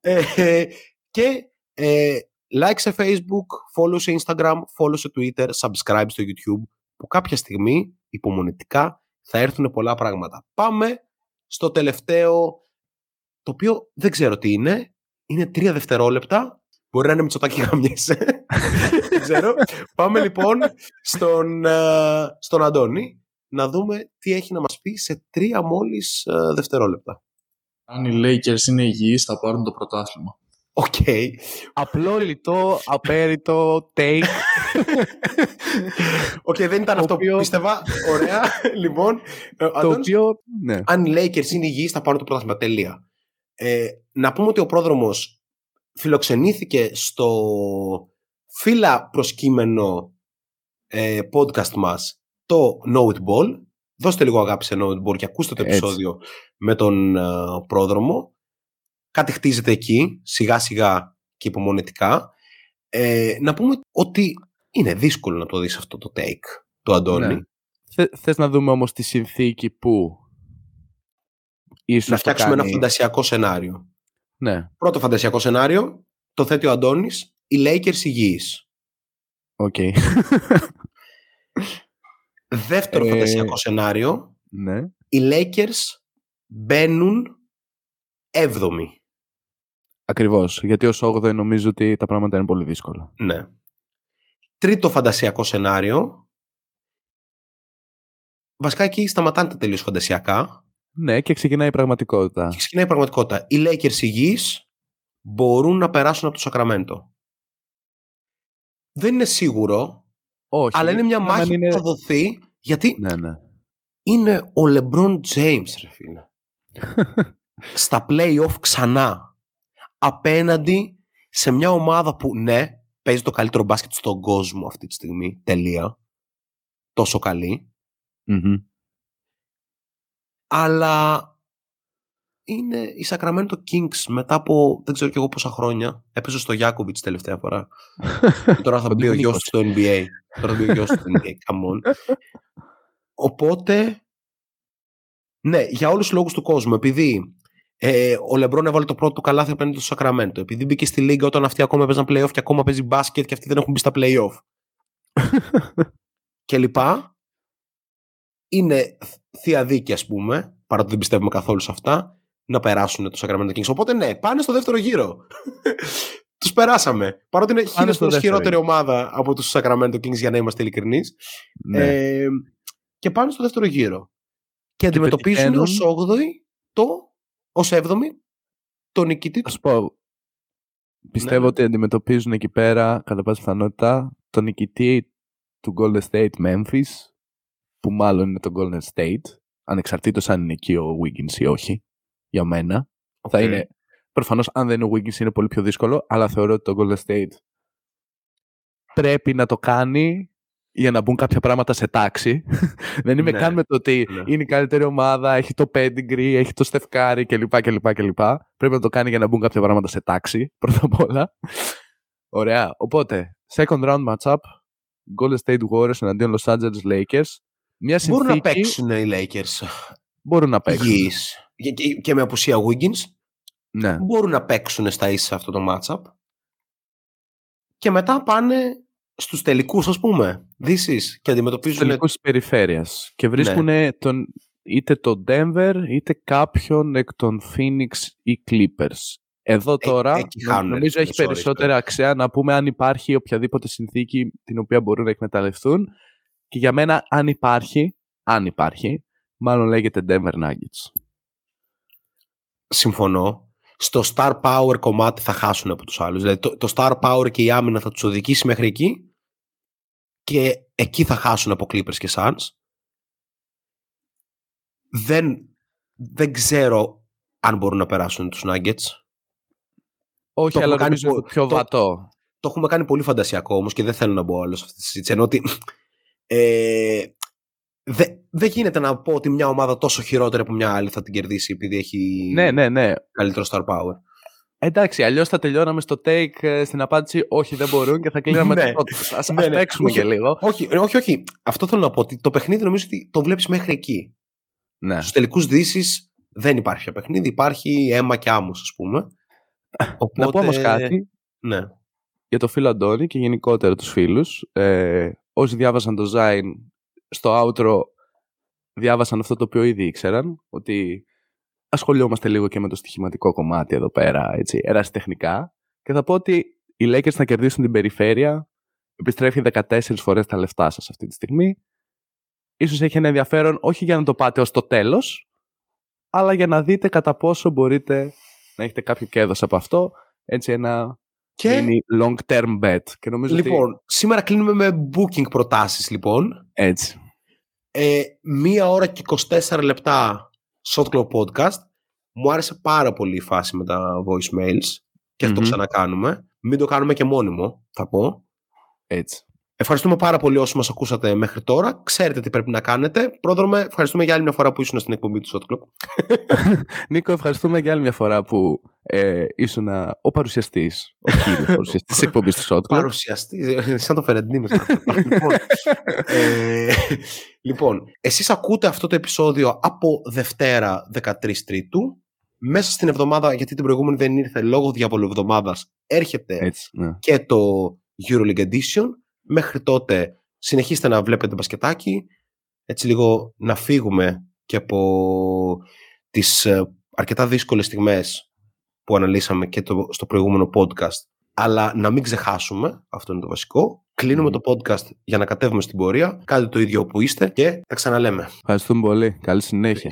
ε, και ε, like σε Facebook, follow σε Instagram, follow σε Twitter, subscribe στο YouTube που κάποια στιγμή υπομονετικά θα έρθουν πολλά πράγματα. Πάμε στο τελευταίο το οποίο δεν ξέρω τι είναι. Είναι τρία δευτερόλεπτα. Μπορεί να είναι Μητσοτάκη γαμιέσαι. δεν ξέρω. Πάμε λοιπόν στον, ε, στον Αντώνη να δούμε τι έχει να μας πει σε τρία μόλις ε, δευτερόλεπτα. Αν οι Lakers είναι υγιείς θα πάρουν το πρωτάθλημα. Οκ. Απλό, λιτό, απέριττο, take. Οκ, δεν ήταν Το αυτό οποίο- που πίστευα. Ωραία. λοιπόν, ε, ο το Αντώνης, οποίο, ναι. αν οι Lakers είναι υγιείς θα πάρουν το πρωτάθλημα. Τελεία. Ε, να πούμε ότι ο πρόδρομος φιλοξενήθηκε στο φύλλα προσκύμενο ε, podcast μας το Know It Ball. Δώστε λίγο αγάπη σε Know It Ball και ακούστε το Έτσι. επεισόδιο με τον ε, πρόδρομο. Κάτι χτίζεται εκεί, σιγά σιγά και υπομονετικά. Ε, να πούμε ότι είναι δύσκολο να το δεις αυτό το take του Αντώνη. Ναι. Θε, θες να δούμε όμως τη συνθήκη που ίσως Να το φτιάξουμε ένα κάνει- φαντασιακό σενάριο. Ναι, Πρώτο φαντασιακό σενάριο, το θέτει ο Αντώνης, οι Lakers υγιείς. οκ. Δεύτερο Ε, φαντασιακό σενάριο, ναι. οι Lakers μπαίνουν έβδομοι. Ακριβώς. Γιατί ως 8 νομίζω ότι τα πράγματα είναι πολύ δύσκολα. Ναι. Τρίτο φαντασιακό σενάριο, βασικά εκεί σταματάνε τα τελείως φαντασιακά Ναι, και ξεκινάει η πραγματικότητα. και ξεκινάει η πραγματικότητα. Οι Lakers υγιείς μπορούν να περάσουν από το Σακραμέντο. Δεν είναι σίγουρο, Όχι. αλλά είναι μια αν μάχη είναι- που θα δοθεί γιατί Ναι, ναι. είναι ο LeBron James, ρε φίλε. Στα play-off ξανά. Απέναντι σε μια ομάδα που, ναι, παίζει το καλύτερο μπάσκετ στον κόσμο αυτή τη στιγμή. Τελεία. Τόσο καλή. Μμμ. Αλλά είναι η Sacramento Kings μετά από δεν ξέρω κι εγώ πόσα χρόνια. Έπαιζε στο Γιάκοβιτς τελευταία φορά. Και τώρα θα μπει ο γιος του στο NBA. Τώρα θα μπει ο γιος του στο NBA. Come on. Οπότε, ναι, για όλους τους λόγους του κόσμου. Επειδή ε, ο Λεμπρόν έβαλε το πρώτο του καλάθι απέναντι στο Σακραμέντο. Επειδή μπήκε στη λίγα όταν αυτοί ακόμα παίζαν playoff και ακόμα παίζει μπάσκετ και αυτοί δεν έχουν μπει στα playoff. και λοιπά. Είναι θεία δίκη, ας πούμε, παρά ότι δεν πιστεύουμε καθόλου σε αυτά, να περάσουν το Sacramento Kings. Οπότε ναι, πάνε στο δεύτερο γύρο. Τους περάσαμε. Παρότι είναι χίλιες στο φορές δεύτερο χειρότερη ομάδα από τους Sacramento Kings για να είμαστε ειλικρινείς. Ναι. Ε, και πάνε στο δεύτερο γύρο. Και αντιμετωπίζουν πετυχαίνουν- ως 8η το, ως 7η το νικητή Θα του. σου πω. Πιστεύω Ναι. ότι αντιμετωπίζουν εκεί πέρα, κατά πάσα πιθανότητα, τον νικητή του Golden State Memphis, που μάλλον είναι το Golden State, ανεξαρτήτως αν είναι εκεί ο Wiggins ή όχι, για μένα. Θα Οκ. είναι, προφανώς αν δεν είναι ο Wiggins είναι πολύ πιο δύσκολο, αλλά θεωρώ ότι το Golden State πρέπει να το κάνει για να μπουν κάποια πράγματα σε τάξη. δεν είμαι Ναι. καν με το ότι Ναι. είναι η καλύτερη ομάδα, έχει το pedigree, έχει το στεφκάρι κλπ. κλπ, κλπ. Πρέπει να το κάνει για να μπουν κάποια πράγματα σε τάξη, πρώτα απ' όλα. Ωραία. Οπότε, second round matchup, Golden State Warriors εναντίον Los Angeles Lakers. Μια συνθήκη Μπορούν να παίξουν οι Lakers Μπορούν να παίξουν. υγιείς. Και, και, και με απουσία Wiggins Ναι. μπορούν να παίξουν στα ίσα αυτό το matchup. Και μετά πάνε στους τελικούς ας πούμε. Δύσεις και αντιμετωπίζουν Τελικούς της περιφέρειας. Και βρίσκουν τον, είτε τον Denver είτε κάποιον εκ των Phoenix ή Clippers. Εδώ τώρα εκεί νο- χάνουνε, νομίζω ρε έχει φίλε, sorry, περισσότερα αξία να πούμε αν υπάρχει οποιαδήποτε συνθήκη την οποία μπορούν να εκμεταλλευτούν. Και για μένα αν υπάρχει, αν υπάρχει, μάλλον λέγεται Denver Nuggets. Συμφωνώ. Στο star power κομμάτι θα χάσουν από τους άλλους. Δηλαδή το, το star power και η άμυνα θα τους οδηγήσει μέχρι εκεί και εκεί θα χάσουν από Clippers και Suns. Δεν, δεν ξέρω αν μπορούν να περάσουν τους Nuggets. Όχι, Το αλλά έχουμε κάνει νομίζω είναι πο- το πιο το- βατό. Το έχουμε κάνει πολύ φαντασιακό όμως και δεν θέλω να μπω άλλο σε αυτή τη συζήτηση. Ενώ ότι ε, δεν δεν γίνεται να πω ότι μια ομάδα τόσο χειρότερη από μια άλλη θα την κερδίσει επειδή έχει Ναι, ναι, ναι. καλύτερο star power. Εντάξει, αλλιώς θα τελειώναμε στο take ε, στην απάντηση Όχι, δεν μπορούν και θα κλείναμε Ναι. το πρώτο. Ας, Ναι, ας ναι. παίξουμε Όχι. και λίγο. Όχι, ε, όχι, όχι. Αυτό θέλω να πω. Ότι το παιχνίδι νομίζω ότι το βλέπεις μέχρι εκεί. Ναι. Στους τελικούς δύσεις δεν υπάρχει πια παιχνίδι. Υπάρχει αίμα και άμμος, ας πούμε. Οπότε, Να πω όμως κάτι Ναι. για το φίλο Αντώνη και γενικότερα τους φίλους. Ε, όσοι διάβασαν το Zain στο outro διάβασαν αυτό το οποίο ήδη ήξεραν, ότι ασχολιόμαστε λίγο και με το στοιχηματικό κομμάτι εδώ πέρα, έτσι, ερασιτεχνικά. Και θα πω ότι οι Lakers θα κερδίσουν την περιφέρεια επιστρέφει 14 φορές τα λεφτά σας αυτή τη στιγμή. Ίσως έχει ένα ενδιαφέρον όχι για να το πάτε ως το τέλος, αλλά για να δείτε κατά πόσο μπορείτε να έχετε κάποιο κέρδος από αυτό. Έτσι ένα Και long term bet. Και νομίζω λοιπόν, ότι... σήμερα κλείνουμε με booking προτάσεις λοιπόν. Έτσι. Ε, μία ώρα και 24 λεπτά Shot Club Podcast. Μου άρεσε πάρα πολύ η φάση με τα voicemails και αυτό Μμμ. ξανακάνουμε. Μην το κάνουμε και μόνιμο, θα πω. Έτσι. Ευχαριστούμε πάρα πολύ όσοι μας ακούσατε μέχρι τώρα. Ξέρετε τι πρέπει να κάνετε. Πρόδρομε, ευχαριστούμε για άλλη μια φορά που ήσουν στην εκπομπή του Shot Club. Νίκο, ευχαριστούμε για άλλη μια φορά που ε, ήσουν α, ο παρουσιαστής, ο κύριος παρουσιαστής της εκπομπής του Shot Club. Παρουσιαστής, ε, σαν το Φερεντίνο. λοιπόν, ε, λοιπόν, εσείς ακούτε αυτό το επεισόδιο από Δευτέρα 13 Τρίτου. Μέσα στην εβδομάδα, γιατί την προηγούμενη δεν ήρθε λόγω διαβολου εβδομάδας, έρχεται Έτσι, ναι. και το EuroLeague Edition. Μέχρι τότε συνεχίστε να βλέπετε μπασκετάκι. Έτσι λίγο να φύγουμε και από τις ε, αρκετά δύσκολες στιγμές που αναλύσαμε και το, στο προηγούμενο podcast. Αλλά να μην ξεχάσουμε, αυτό είναι το βασικό. Κλείνουμε Μμμ. το podcast για να κατέβουμε στην πορεία. Κάντε το ίδιο όπου είστε και τα ξαναλέμε. Ευχαριστούμε πολύ. Καλή συνέχεια.